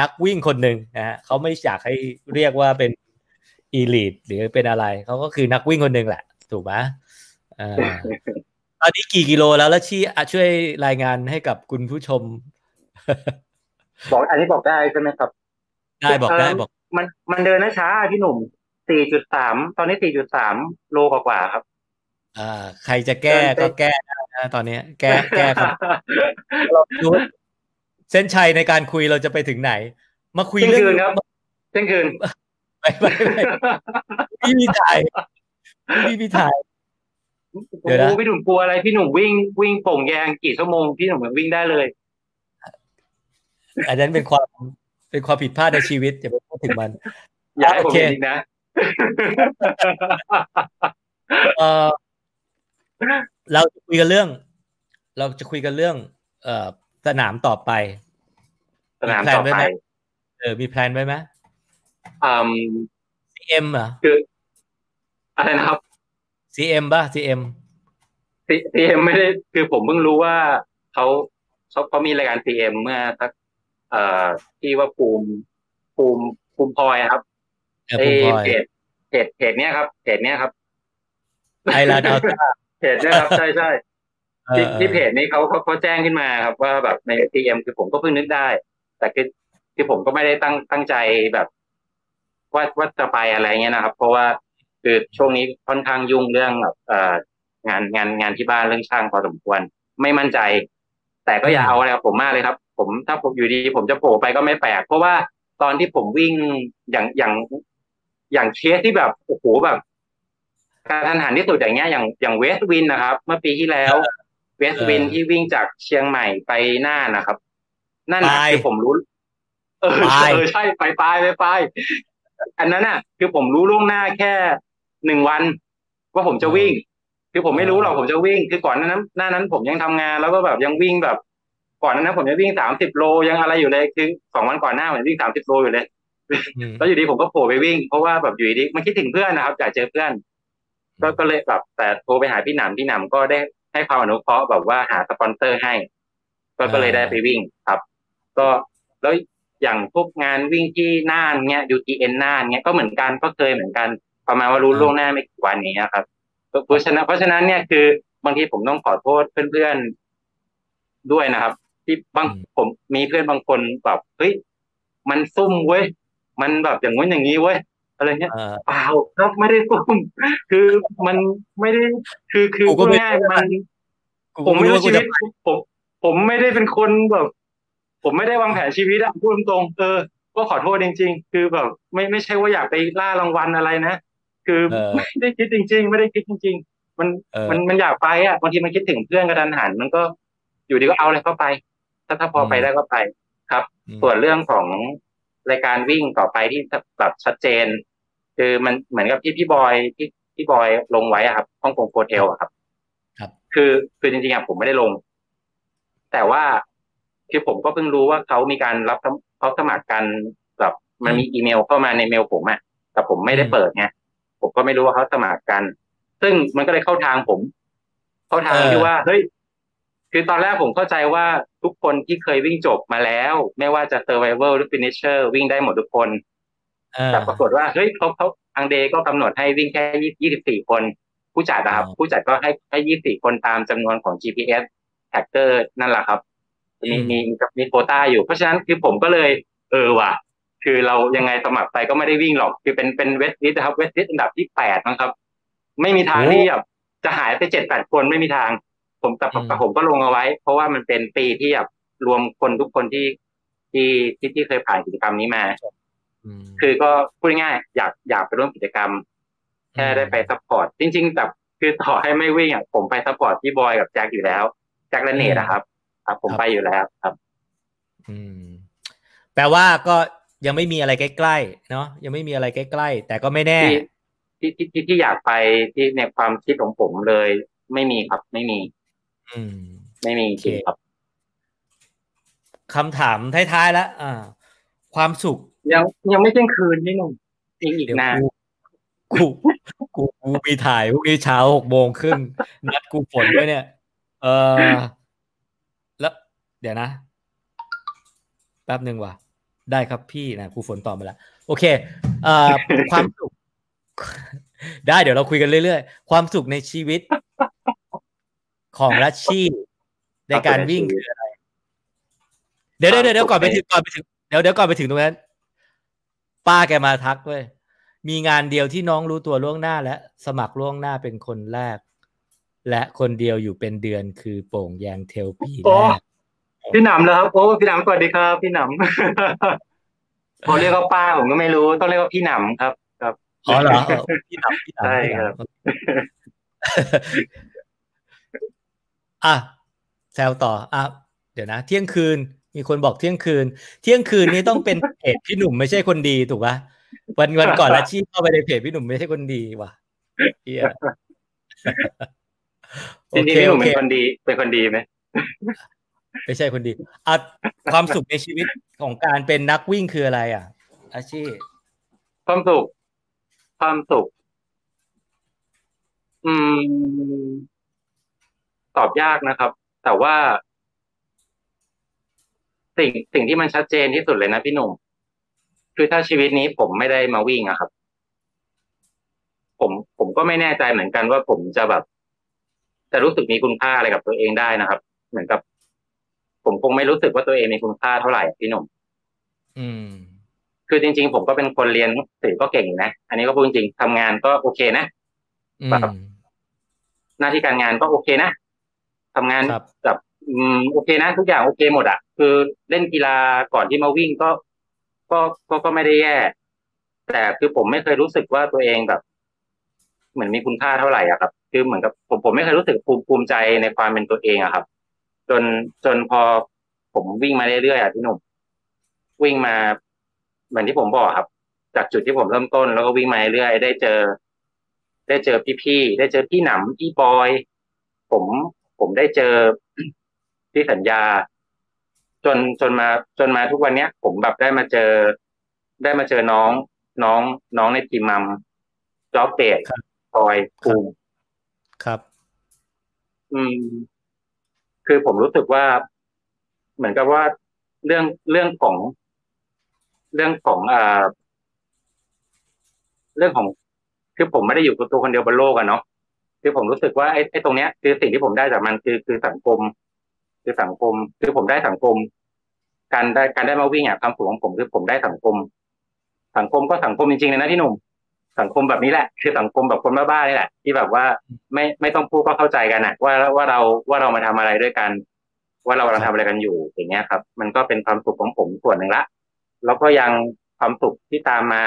นักวิ่งคนหนึ่งนะฮะเขาไม่อยากให้เรียกว่าเป็น อีลีดหรือเป็นอะไร เขาก็คือนักวิ่งคนหนึ่งแหละ ถูกไหมตอนนี้กี่กิโลแล้วแล้วชี้ช่วยรายงานให้กับคุณผู้ชม บอกอันนี้บอกได้ใช่ไหมครับ ได้บอกได้บอก มันมันเดินช้าพี่หนุ่มสี่จุดสามตอนนี้สี่จุดสามโลกว่าครับ อ่า ใครจะแก้ก็แก้นะตอนนี้แก้แก้ครับเราดูเส้นชัยในการคุยเราจะไปถึงไหน มาคุยเรื่องที่ยงคืนไม่ ไม่ไม่พี่มีถ่ายพี่มีถ่ายเดี๋ยวนะพี่หนุ่มกลัวอะไรพี่หนุ่มวิ่งวิ่งโป่งแยงกี่ชั่วโมงพี่หนุ่มวิ่งได้เลย อันนั้นเป็นความเป็นความผิดพลาดในชีวิตอย่าไปพูดถึงมัน อย่าให้ผมเห็นนะเออเราจะคุยกันเรื่อง เราจะคุยกันเรื่อง เอ่อสนามต่อไป สนามต่อไป เออมีแพลนไว้ไหม อืมซีเอ็มอะคืออะไรนะครับซีเอ็มป่ะซีเอ็มซีเอ็มไม่ได้คือผมเพิ่งรู้ว่าเขาเขาเขามีรายการซีเอ็มเมื่อสักเอ่อที่ว่าภูมิภูมิภูมิพลอยครับเอเพจเพจเพจเนี้ยครับเพจเนี้ยครับไอรันเอาเพจเนี้ยครับใช่ใช่ที่ที่เพจนี้เขาเขาเขาแจ้งขึ้นมาครับว่าแบบในซีเอ็มคือผมก็เพิ่งนึกได้ แต่คือคือผมก็ไม่ได้ตั้งตั้งใจแบบ ว่าว่าจะไปอะไรเงี้ยนะครับ เพราะว่าคือช่วงนี้ค่อนข้างยุ่งเรื่องแบบเอ่องานงานงานที่บ้านเรื่องช่างพอสมควร ไม่มั่นใจ แต่ก็อย่าเอาอะไรกับผมมากเลยครับ ผมถ้าผมอยู่ดีผมจะโผล่ไปก็ไม่แปลก เพราะว่าตอนที่ผมวิ่งอย่างอย่างอย่างเคสที่แบบโอ้โหแบบการทันหันที่สุดอย่างเงี้ยอย่างอย่างเวสวินนะครับ เมื่อปีที่แล้ว เวสวินที่วิ่งจากเชียงใหม่ไปน่านนะครับ นั่นคือผมรู้ เออเออใช่ไปไปไปไป อันนั้นน่ะ คือผมรู้ล่วงหน้าแค่หนึ่งวัน ว่าผมจะวิ่ง คือผมไม่รู้หรอกผมจะวิ่ง คือก่อนนั้นหน้านั้น ผมยังทำงานแล้วก็แบบยังวิ่งแบบ ก่อนนั้นผมจะวิ่งสามสิบโลยังอะไรอยู่เลยคือสองวันก่อนหน้าผมวิ่งสามสิบโลอยู่เลยแล้วอยู่ดีผมก็โผล่ไปวิ่งเพราะว่าแบบอยู่ดีมันคิดถึงเพื่อนนะครับอยากเจอเพื่อนก็ก็เลยแบบแต่โทรไปหาพี่หนำพี่หนำก็ได้ให้ความอนุเคราะห์แบบว่าหาสปอนเซอร์ให้ ก็ก็เลยได้ไปวิ่งครับ ก็แล้ว อย่างพวกงานวิ่งที่น่านเนี้ย UTN น่านเนี้ยก็เหมือนกันก็เคยเหมือนกันประมาณว่ารู้ล่วงหน้าไม่กี่วันนี้ครับเพราะฉะนั้นเพราะฉะนั้นเนี่ยคือบางทีผมต้องขอโทษเพื่อนๆด้วยนะครับ ที่บางผมมีเพื่อนบางคนแบบเฮ้ยมันซุ่มเว้ยมันแบบอย่างงี้อย่างนี้เว้ยอะไรเงี้ยเปล่าครับไม่ได้ซุ่มคือมันไม่ได้คือคือง่ายมัน ผมไม่รู้ชีวิตผม ผมไม่ได้เป็นคนแบบ ผมไม่ได้วางแผนชีวิตอะพูดตรงๆเออก็ขอโทษจริง ๆ คือแบบไม่ไม่ใช่ว่าอยากไปล่ารางวัลอะไรนะคือไม่ได้คิดจริง ๆ ไม่ได้คิดจริง ๆ มันมันมันอยากไปอะบางทีมันคิดถึงเพื่อนกระดันหัน มันก็อยู่ดีก็เอาอะไรเข้าไป ถ้าถ้าพอไปได้ก็ไปครับ ส่วนเรื่องของรายการวิ่งต่อไปที่แบบชัดเจน คือมันเหมือนกับที่พี่บอยที่พี่บอยลงไว้อะครับห้องกงโคเทลอะครับ ครับ คือคือจริงๆอะผมไม่ได้ลง แต่ว่า คือผมก็เพิ่งรู้ว่าเขามีการรับเขาสมัครกันแบบมันมีอีเมลเข้ามาในเมลผมอะแต่ผมไม่ได้เปิดไงผมก็ไม่รู้ว่าเขาสมัครกัน ซึ่งมันก็เลยเข้าทางผม เข้าทางที่ว่าเฮ้ยคือตอนแรกผมเข้าใจว่าทุกคนที่เคยวิ่งจบมาแล้ว ไม่ว่าจะ survival หรือ finisher วิ่งได้หมดทุกคนแต่ปรากฏว่าเฮ้ยเขาเขาอังเดย์ก็กำหนดให้วิ่งแค่ยี่สิบสี่คน ผู้จัดนะครับ ผู้จัดก็ให้ให้ยี่สี่คนตามจำนวนของ GPS tracker นั่นแหละครับ มีมีมีโคต้าอยู่ เพราะฉะนั้นคือผมก็เลย เออว่ะ คือเรายังไงสมัครไปก็ไม่ได้วิ่งหรอก คือเป็นเป็นเวสติสนะครับเวสติสอันดับที่แปดนะครับ ไม่มีทางที่แบบจะหายไปเจ็ดแปดคนไม่มีทาง ผมแต่ผมก็ลงเอาไว้ เพราะว่ามันเป็นปีที่แบบรวมคนทุกคนที่ที่ที่ที่เคยผ่านกิจกรรมนี้มาคือก็พูดง่ายอยากอยากไปร่วมกิจกรรมแค่ได้ไป support จริง ๆ แต่คือต่อให้ไม่วิ่งอะผมไป support ที่บอยกับแจ็คอยู่แล้วแจ็คและเนทนะครับ ครับผมไปอยู่แล้วครับ อืม แปลว่าก็ยังไม่มีอะไรใกล้ๆเนาะยังไม่มีอะไรใกล้ๆแต่ก็ไม่แน่ ที่ที่ที่ที่อยากไปที่ในความคิดของผมเลย ไม่มีครับ ไม่มี อืม ไม่มีจริงครับคำถามท้ายๆแล้วอ่า ความสุข ยังยังไม่เที่ยงคืนนี่หนุ่มอีกอีกนานกูกูกูมีถ่ายพรุ่งนี้เช้าหกโมงครึ่งนัดกูฝนด้วยเนี่ย เออ เดี๋ยวนะ แป๊บหนึ่งว่ะ ได้ครับพี่นะครูฝนตอบมาแล้ว โอเคเอ่อความสุข ได้เดี๋ยวเราคุยกันเรื่อยๆ ความสุขในชีวิต ของรัชชี่ในการวิ่งคืออะไร เดี๋ยวเดี๋ยวเดี๋ยวก่อนไปถึงก่อนไปถึงเดี๋ยวเดี๋ยวก่อนไปถึงตรงนั้น ป้าแกมาทักเว้ยมีงานเดียวที่น้องรู้ตัวล่วงหน้าและสมัครล่วงหน้าเป็นคนแรก และคนเดียวอยู่เป็นเดือนคือโป่งแยงเทลปีแรก พี่หนำแล้วครับโอ้พี่หนำสวัสดีครับ พี่หนพอเรียกว่าป้าผมก็ไม่รู้ต้องเรียกว่าพี่หนำครับ ครับอ๋อเหรอพี่หนำพี่หนำใช่ครับอะแซวต่ออะเดี๋ยวนะ เที่ยงคืน มีคนบอกเที่ยงคืน เที่ยงคืนนี้ต้องเป็นเพจพี่หนุ่มไม่ใช่คนดีถูกปะวันวันก่อนละชีเข้าไปในเพจพี่หนุ่มไม่ใช่คนดีว่ะเฮียโอเคพี่หนุ่มเป็นคนดี เป็นคนดีไหม ไม่ใช่คนดีอะความสุขในชีวิตของการเป็นนักวิ่งคืออะไรอะ อาชีพความสุข ความสุข อืม ตอบยากนะครับ แต่ว่า สิ่งสิ่งที่มันชัดเจนที่สุดเลยนะพี่หนุ่มคือถ้าชีวิตนี้ผมไม่ได้มาวิ่งอะครับ ผมผมก็ไม่แน่ใจเหมือนกันว่าผมจะแบบ จะรู้สึกมีคุณค่าอะไรกับตัวเองได้นะครับ เหมือนกับ ผมคงไม่รู้สึกว่าตัวเองมีคุณค่าเท่าไหร่พี่หนุ่มอืม คือจริง ๆ ผมก็เป็นคนเรียนสื่อก็เก่งนะ อันนี้ก็พูดจริงทำงานก็โอเคนะแบบหน้าที่การงานก็โอเคนะทำงานแบบอืมโอเคนะทุกอย่างโอเคหมดอะคือเล่นกีฬาก่อนที่มาวิ่งก็ก็ก็ก็ไม่ได้แย่ แต่คือผมไม่เคยรู้สึกว่าตัวเองแบบ เหมือนมีคุณค่าเท่าไหร่อะครับ คือเหมือนกับผมผมไม่เคยรู้สึกภูมิภูมิใจในความเป็นตัวเองอะครับ จนจนพอผมวิ่งมาเรื่อยๆอะพี่หนุ่มวิ่งมาเหมือนที่ผมบอกครับ จากจุดที่ผมเริ่มต้น แล้วก็วิ่งมาเรื่อยได้เจอ ได้เจอพี่ๆได้เจอพี่หนำพี่บอย ผมผมได้เจอพี่สัญญา จนจนมาจนมาทุกวันเนี้ย ผมแบบได้มาเจอ ได้มาเจอน้อง น้องน้องในทีมมัมจ็อบเตดคอยภูมิครับ อืม คือผมรู้สึกว่า เหมือนกับว่าเรื่องเรื่องของ เรื่องของอ่าเรื่องของคือผมไม่ได้อยู่ตัวคนเดียวบนโลกอะเนาะคือผมรู้สึกว่าไอ้ไอ้ตรงเนี้ย คือสิ่งที่ผมได้จากมันคือคือสังคม คือสังคม คือผมได้สังคม การได้การได้มาวิ่งอะความสุขของผมคือผมได้สังคม สังคมก็สังคมจริงๆเลยนะพี่หนุ่ม สังคมแบบนี้แหละ คือสังคมแบบคนบ้าๆนี่แหละ ที่แบบว่าไม่ไม่ต้องพูดก็เข้าใจกันอะว่าว่าเราว่าเรามาทำอะไรด้วยกัน ว่าเรากำลังทำอะไรกันอยู่อย่างเงี้ยครับ มันก็เป็นความสุขของผมส่วนหนึ่งละ แล้วก็ยังความสุขที่ตามมา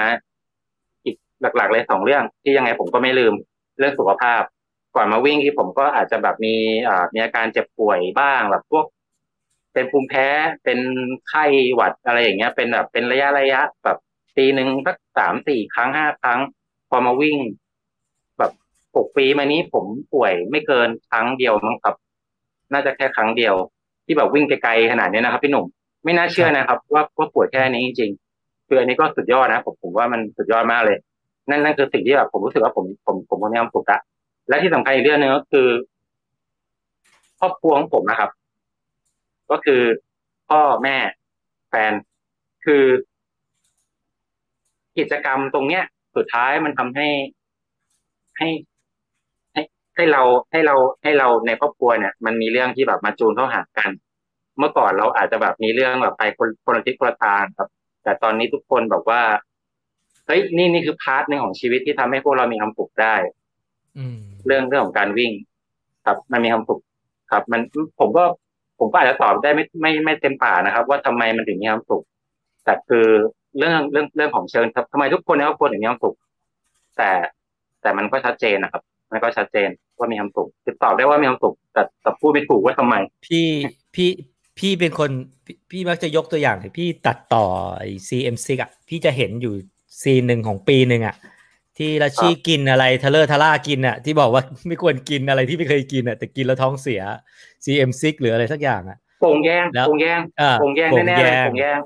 อีกหลักๆเลยสองเรื่อง ที่ยังไงผมก็ไม่ลืมเรื่องสุขภาพ ก่อนมาวิ่งที่ผมก็อาจจะแบบมีอ่ามีอาการเจ็บป่วยบ้างแบบพวก เป็นภูมิแพ้เป็นไข้หวัดอะไรอย่างเงี้ย เป็นแบบเป็นระยะระยะแบบปีหนึ่งสักสามสี่ครั้งห้าครั้ง พอมาวิ่ง แบบหกปีมานี้ผมป่วยไม่เกินครั้งเดียวมั้งครับ น่าจะแค่ครั้งเดียว ที่แบบวิ่งไกลๆขนาดนี้นะครับพี่หนุ่มไม่น่าเชื่อนะครับ ว่าว่าป่วยแค่นี้จริงๆคืออันนี้ก็สุดยอดนะผมผมว่ามันสุดยอดมากเลย นั่นนั่นคือสิ่งที่แบบผมรู้สึกว่าผมผมผมมีความสุขอะและที่สำคัญอีกเรื่องหนึ่งก็คือครอบครัวของผมนะครับ ก็คือพ่อแม่แฟนคือ กิจกรรมตรงเนี้ย สุดท้ายมันทำให้ให้ให้ให้เราให้เราให้เราในครอบครัวเนี่ย มันมีเรื่องที่แบบมาจูนเข้าหากัน เมื่อก่อนเราอาจจะแบบมีเรื่องแบบไปคนคนละทิศคนละทางครับ แต่ตอนนี้ทุกคนบอกว่าเฮ้ยนี่นี่คือ part หนึ่งของชีวิตที่ทำให้พวกเรามีความสุขได้เรื่องเรื่องของการวิ่ง ครับ มันมีความสุขครับ มันผมก็ผมก็อาจจะตอบได้ไม่ไม่ไม่เต็มปากนะครับ ว่าทำไมมันถึงมีความสุขแต่คือ เรื่องเรื่องเรื่องของเชิญครับทำไมทุกคนในครอบครัวถึงมีความสุขแต่แต่มันก็ชัดเจนนะครับ มันก็ชัดเจนว่ามีความสุขติดตอบได้ว่ามีความสุขแต่แต่พูดไม่ถูกว่าทำไม พี่พี่พี่เป็นคนพี่มักจะยกตัวอย่างพี่ตัดต่อไอซีเอ็มซิกอะพี่จะเห็นอยู่ซีนหนึ่งของปีหนึ่งอะที่ราชีกินอะไรทะเลอร์ทะล่ากินอะ ที่บอกว่าไม่ควรกินอะไรที่ไม่เคยกินอะแต่กินแล้วท้องเสีย CM6 หรืออะไรสักอย่างอะโป่งแยงโป่งแยงโป่งแยงแน่ๆโป่งแยง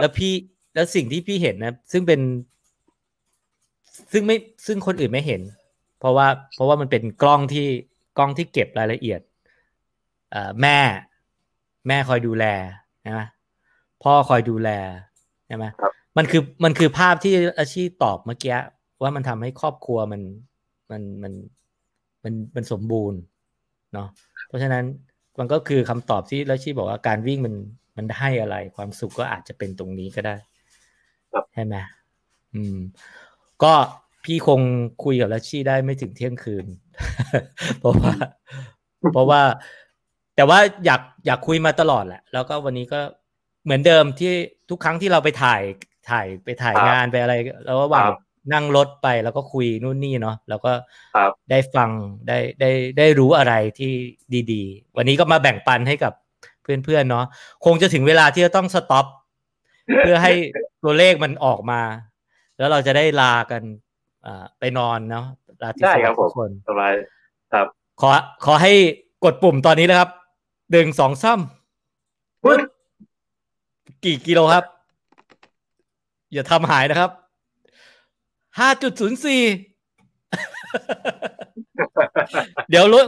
แล้วพี่ แล้วสิ่งที่พี่เห็นนะ ซึ่งเป็น ซึ่งไม่ซึ่งคนอื่นไม่เห็น เพราะว่า เพราะว่ามันเป็นกล้องที่กล้องที่เก็บรายละเอียดอ่าแม่ แม่คอยดูแลนะพ่อคอยดูแลใช่ไหมมันคือมันคือภาพที่อาชีพตอบเมื่อกี้ว่ามันทำให้ครอบครัวมันมันมันมันมันสมบูรณ์เนาะเพราะฉะนั้นมันก็คือคำตอบที่แล้วชีบอกว่าการวิ่งมันมันให้อะไร ความสุขก็อาจจะเป็นตรงนี้ก็ได้ ใช่ไหมอืม ก็พี่คงคุยกับลัชชี่ได้ไม่ถึงเที่ยงคืน เพราะว่า เพราะว่า แต่ว่าอยากอยากคุยมาตลอดแหละ แล้วก็วันนี้ก็เหมือนเดิมที่ทุกครั้งที่เราไปถ่ายถ่ายไปถ่ายงานไปอะไรแล้วระหว่างนั่งรถไปแล้วก็คุยนู่นนี่เนาะแล้วก็ได้ฟังได้ได้ได้รู้อะไรที่ดี ๆ วันนี้ก็มาแบ่งปันให้กับเพื่อนๆเนาะคงจะถึงเวลาที่จะต้องสต็อป เพื่อให้ตัวเลขมันออกมา แล้วเราจะได้ลากันอ่าไปนอนเนาะลาที่สทุกคนสบายครับ ขอขอให้กดปุ่มตอนนี้แล้วครับหนึ่งสองซ้ำกี่กิโลครับ อย่าทำหายนะครับห้าจุดศูนย์สี่เดี๋ยวลด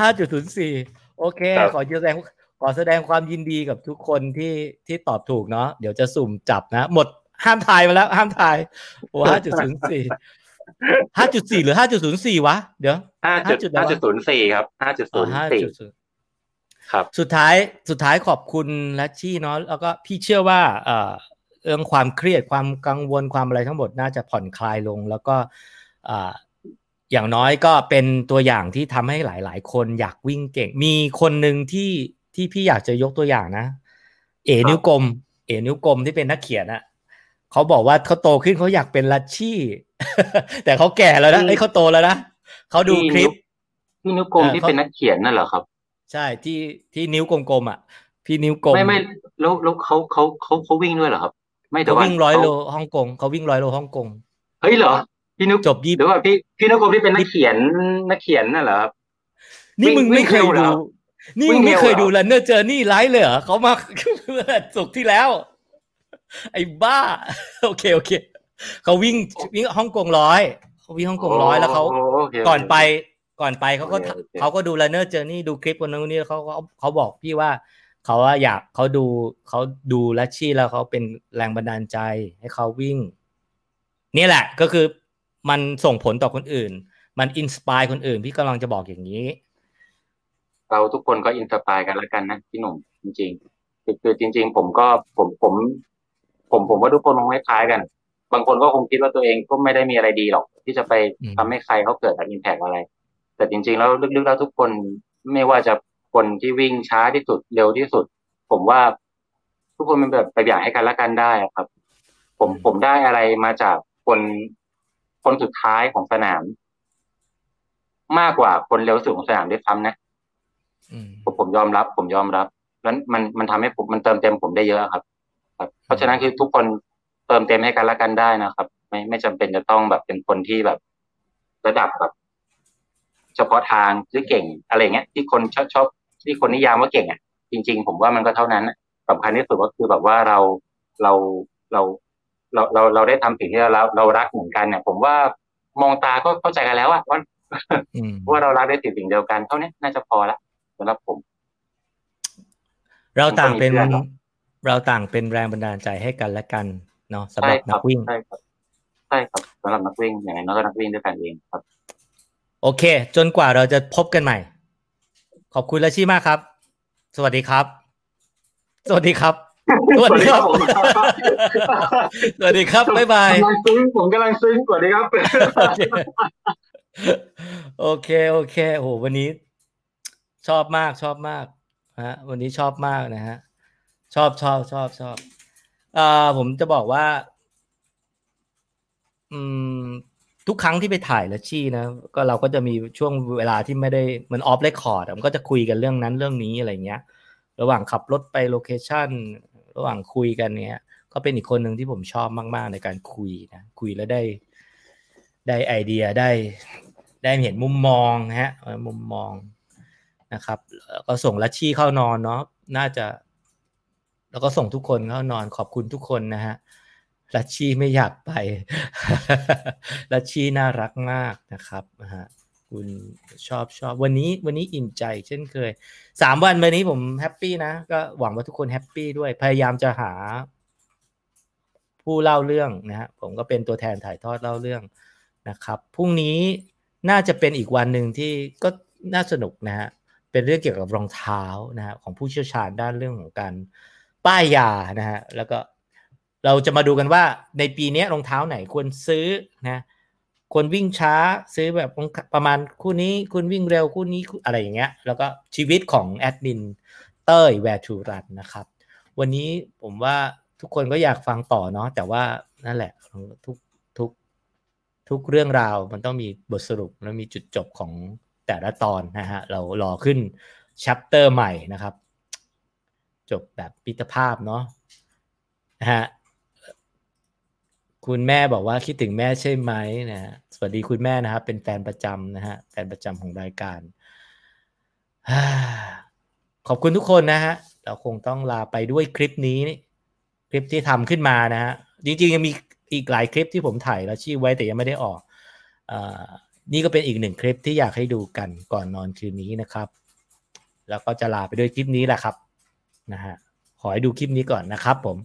ห้าจุดศูนย์สี่โอเค ขอแสดง ขอแสดงความยินดีกับทุกคนที่ที่ตอบถูกเนาะเดี๋ยวจะสุ่มจับนะ หมดห้ามทายมาแล้ว ห้ามทายโอ้ห้าจุดศูนย์สี่ห้าจุดสี่หรือห้าจุดศูนย์สี่วะ เดี๋ยวห้าจุดห้าจุดศูนย์สี่ครับห้าจุดศูนย์สี่ครับ สุดท้ายสุดท้ายขอบคุณลัชชี่เนาะแล้วก็พี่เชื่อว่า เอ่อเรื่องความเครียดความกังวลความอะไรทั้งหมดน่าจะผ่อนคลายลง แล้วก็อย่างน้อยก็เป็นตัวอย่างที่ทำให้หลาย ๆ คนอยากวิ่งเก่ง มีคนหนึ่งที่ ที่พี่อยากจะยกตัวอย่างนะ เอนิ้วกลม เอนิ้วกลมที่เป็นนักเขียนอะเขาบอกว่าเขาโตขึ้นเขาอยากเป็นลัชชี่ แต่เขาแก่แล้วนะไอ้เขาโตแล้วนะเขาดูคลิป พี่นิ้วกลมที่เป็นนักเขียนนั่นเหรอครับ ใช่ที่ที่นิ้วกลมๆอะ พี่นิ้วกลมไม่ไม่แล้วแล้วเขาเขาเขาเขาวิ่งด้วยเหรอครับ ไม่แต่ว่าวิ่งร้อยโลฮ่องกงเขาวิ่งร้อยโลฮ่องกงเฮ้ยเหรอพี่นุกจบยี่หรือว่าพี่พี่นุกที่เป็นนักเขียนนักเขียนน่ะเหรอครับนี่มึงไม่เคยดู นี่มึงไม่เคยดูแล้วเนอร์เจอร์นี่ไลฟ์เลยเหรอเขามาสุกที่แล้ว ไอ้บ้า โอเคโอเคเขาวิ่งวิ่งฮ่องกงร้อยเขาวิ่งฮ่องกงร้อยแล้วเขาก่อนไปก่อนไปเขาก็เขาก็ดูแลเนอร์เจอร์นี่ดูคลิปวันนู้นนี่เขาเขาเขาบอกพี่ว่าเขาว่าอยากเขาดูเขาดูรัชชี่แล้วเขาเป็นแรงบันดาลใจให้เขาวิ่ง นี่แหละก็คือมันส่งผลต่อคนอื่น มัน inspire คนอื่น พี่กำลังจะบอกอย่างนี้ เราทุกคนก็ inspire กันแล้วกันนะพี่หนุ่มจริงๆคือคือจริง ๆ ผมก็ผมผม ผมผมว่าทุกคนคงไม่คล้ายกัน บางคนก็คงคิดว่าตัวเองก็ไม่ได้มีอะไรดีหรอก ที่จะไปทำให้ใครเขาเกิด impact อะไร แต่จริง ๆ แล้วลึกๆแล้วทุกคนไม่ว่าจะคนที่วิ่งช้าที่สุดเร็วที่สุด ผมว่า ทุกคนเป็นแบบไปอย่างให้กันละกันได้ครับ ผมผมได้อะไรมาจากคนคนสุดท้ายของสนาม มากกว่าคนเร็วสุดของสนามด้วยซ้ำนะ ผมผมยอมรับ ผมยอมรับแล้วมันมันทำให้ผมมันเติมเต็มผมได้เยอะครับ ครับ เพราะฉะนั้นคือทุกคนเติมเต็มให้กันละกันได้นะครับ ไม่ไม่จำเป็นจะต้องแบบเป็นคนที่แบบ ระดับแบบ เฉพาะทางหรือเก่งอะไรเงี้ย ที่คนชอบชอบที่คนนิยามว่าเก่งอะจริง ๆ ผมว่ามันก็เท่านั้นสำคัญที่สุดก็คือแบบว่าเราเราเราเราเราเราได้ทำสิ่งที่เราเรารักเหมือนกันเนี่ย ผมว่ามองตาก็เข้าใจกันแล้วว่าว่าเรารักได้สิ่งสิ่งเดียวกันเท่านี้น่าจะพอละ สำหรับผม เราต่างเป็นเราต่างเป็นแรงบันดาลใจให้กันและกันเนาะสำหรับนักวิ่งใช่ครับใช่ครับสำหรับนักวิ่งอย่างไรน้อยก็นักวิ่งด้วยกันเองครับ โอเค จนกว่าเราจะพบกันใหม่ ขอบคุณและชี่มากครับ สวัสดีครับ สวัสดีครับสวัสดีครับสวัสดีครับ บ๊ายบายกำลังซึ้งผมกำลังซึ้งสวัสดีครับ โอเค โอเคโอ้โหวันนี้ ชอบมากชอบมากฮะวันนี้ชอบมากนะฮะชอบชอบชอบชอบอ่าผมจะบอกว่า อืม ทุกครั้งที่ไปถ่ายรัชชี่นะก็เราก็จะมีช่วงเวลาที่ไม่ได้เหมือน off record มันก็จะคุยกันเรื่องนั้นเรื่องนี้อะไรเงี้ย ระหว่างขับรถไป location ระหว่างคุยกันเนี้ยก็เป็นอีกคนหนึ่งที่ผมชอบมาก ๆ ในการคุยนะคุยแล้วได้ ได้ไอเดียได้ ได้เห็นมุมมองนะฮะมุมมอง นะครับ ก็ส่งรัชชี่เข้านอนเนาะน่าจะ แล้วก็ส่งทุกคนเข้านอนขอบคุณทุกคนนะฮะรัชชี่ไม่อยากไปรัชชี่น่ารักมากนะครับฮะคุณชอบชอบวันนี้วันนี้อิ่มใจเช่นเคยสามวันวันนี้ผม happy นะก็หวังว่าทุกคน happy ด้วยพยายามจะหา ผู้เล่าเรื่องนะฮะผมก็เป็นตัวแทนถ่ายทอดเล่าเรื่องนะครับพรุ่งนี้น่าจะเป็นอีกวันหนึ่งที่ก็น่าสนุกนะฮะ เป็นเรื่องเกี่ยวกับรองเท้านะฮะของผู้เชี่ยวชาญด้านเรื่องของการป้ายยานะฮะแล้วก็เราจะมาดูกันว่าในปีนี้รองเท้าไหนควรซื้อนะควรวิ่งช้าซื้อแบบประมาณคู่นี้คุณวิ่งเร็วคู่นี้อะไรอย่างเงี้ย แล้วก็ชีวิตของแอดมินเต้ย Where to Run นะครับ วันนี้ผมว่าทุกคนก็อยากฟังต่อเนาะแต่ว่านั่นแหละทุกทุกทุกเรื่องราวมันต้องมีบทสรุปแล้วมีจุดจบของ แต่ละตอนนะฮะเรารอขึ้นชัปเตอร์ใหม่นะครับ จบแบบปิตภาพเนาะนะฮะคุณแม่บอกว่าคิดถึงแม่ใช่ไหมนะสวัสดีคุณแม่นะครับ เป็นแฟนประจำนะฮะแฟนประจำของรายการขอบคุณทุกคนนะฮะเราคงต้องลาไปด้วยคลิปนี้ คลิปที่ทำขึ้นมานะฮะจริงๆยังมีอีกหลายคลิปที่ผมถ่ายแล้วชี้ไว้แต่ยังไม่ได้ออกอ นี่ก็เป็นอีกหนึ่งคลิปที่อยากให้ดูกันก่อนนอนคืนนี้นะครับ แล้วก็จะลาไปด้วยคลิปนี้แหละครับนะฮะขอให้ดูคลิปนี้ก่อนนะครับผม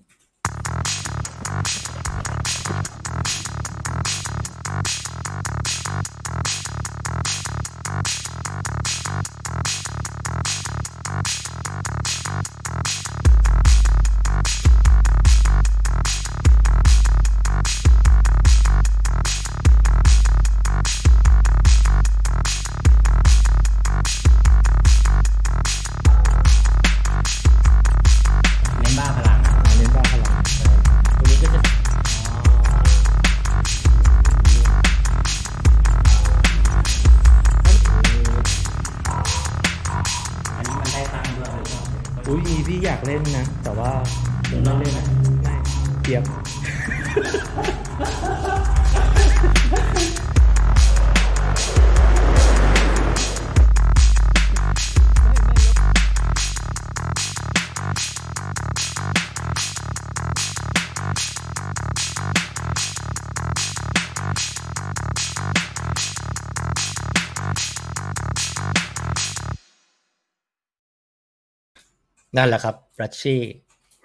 นั่นแหละครับรัชชี่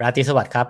ราตรีสวัสดิ์ครับ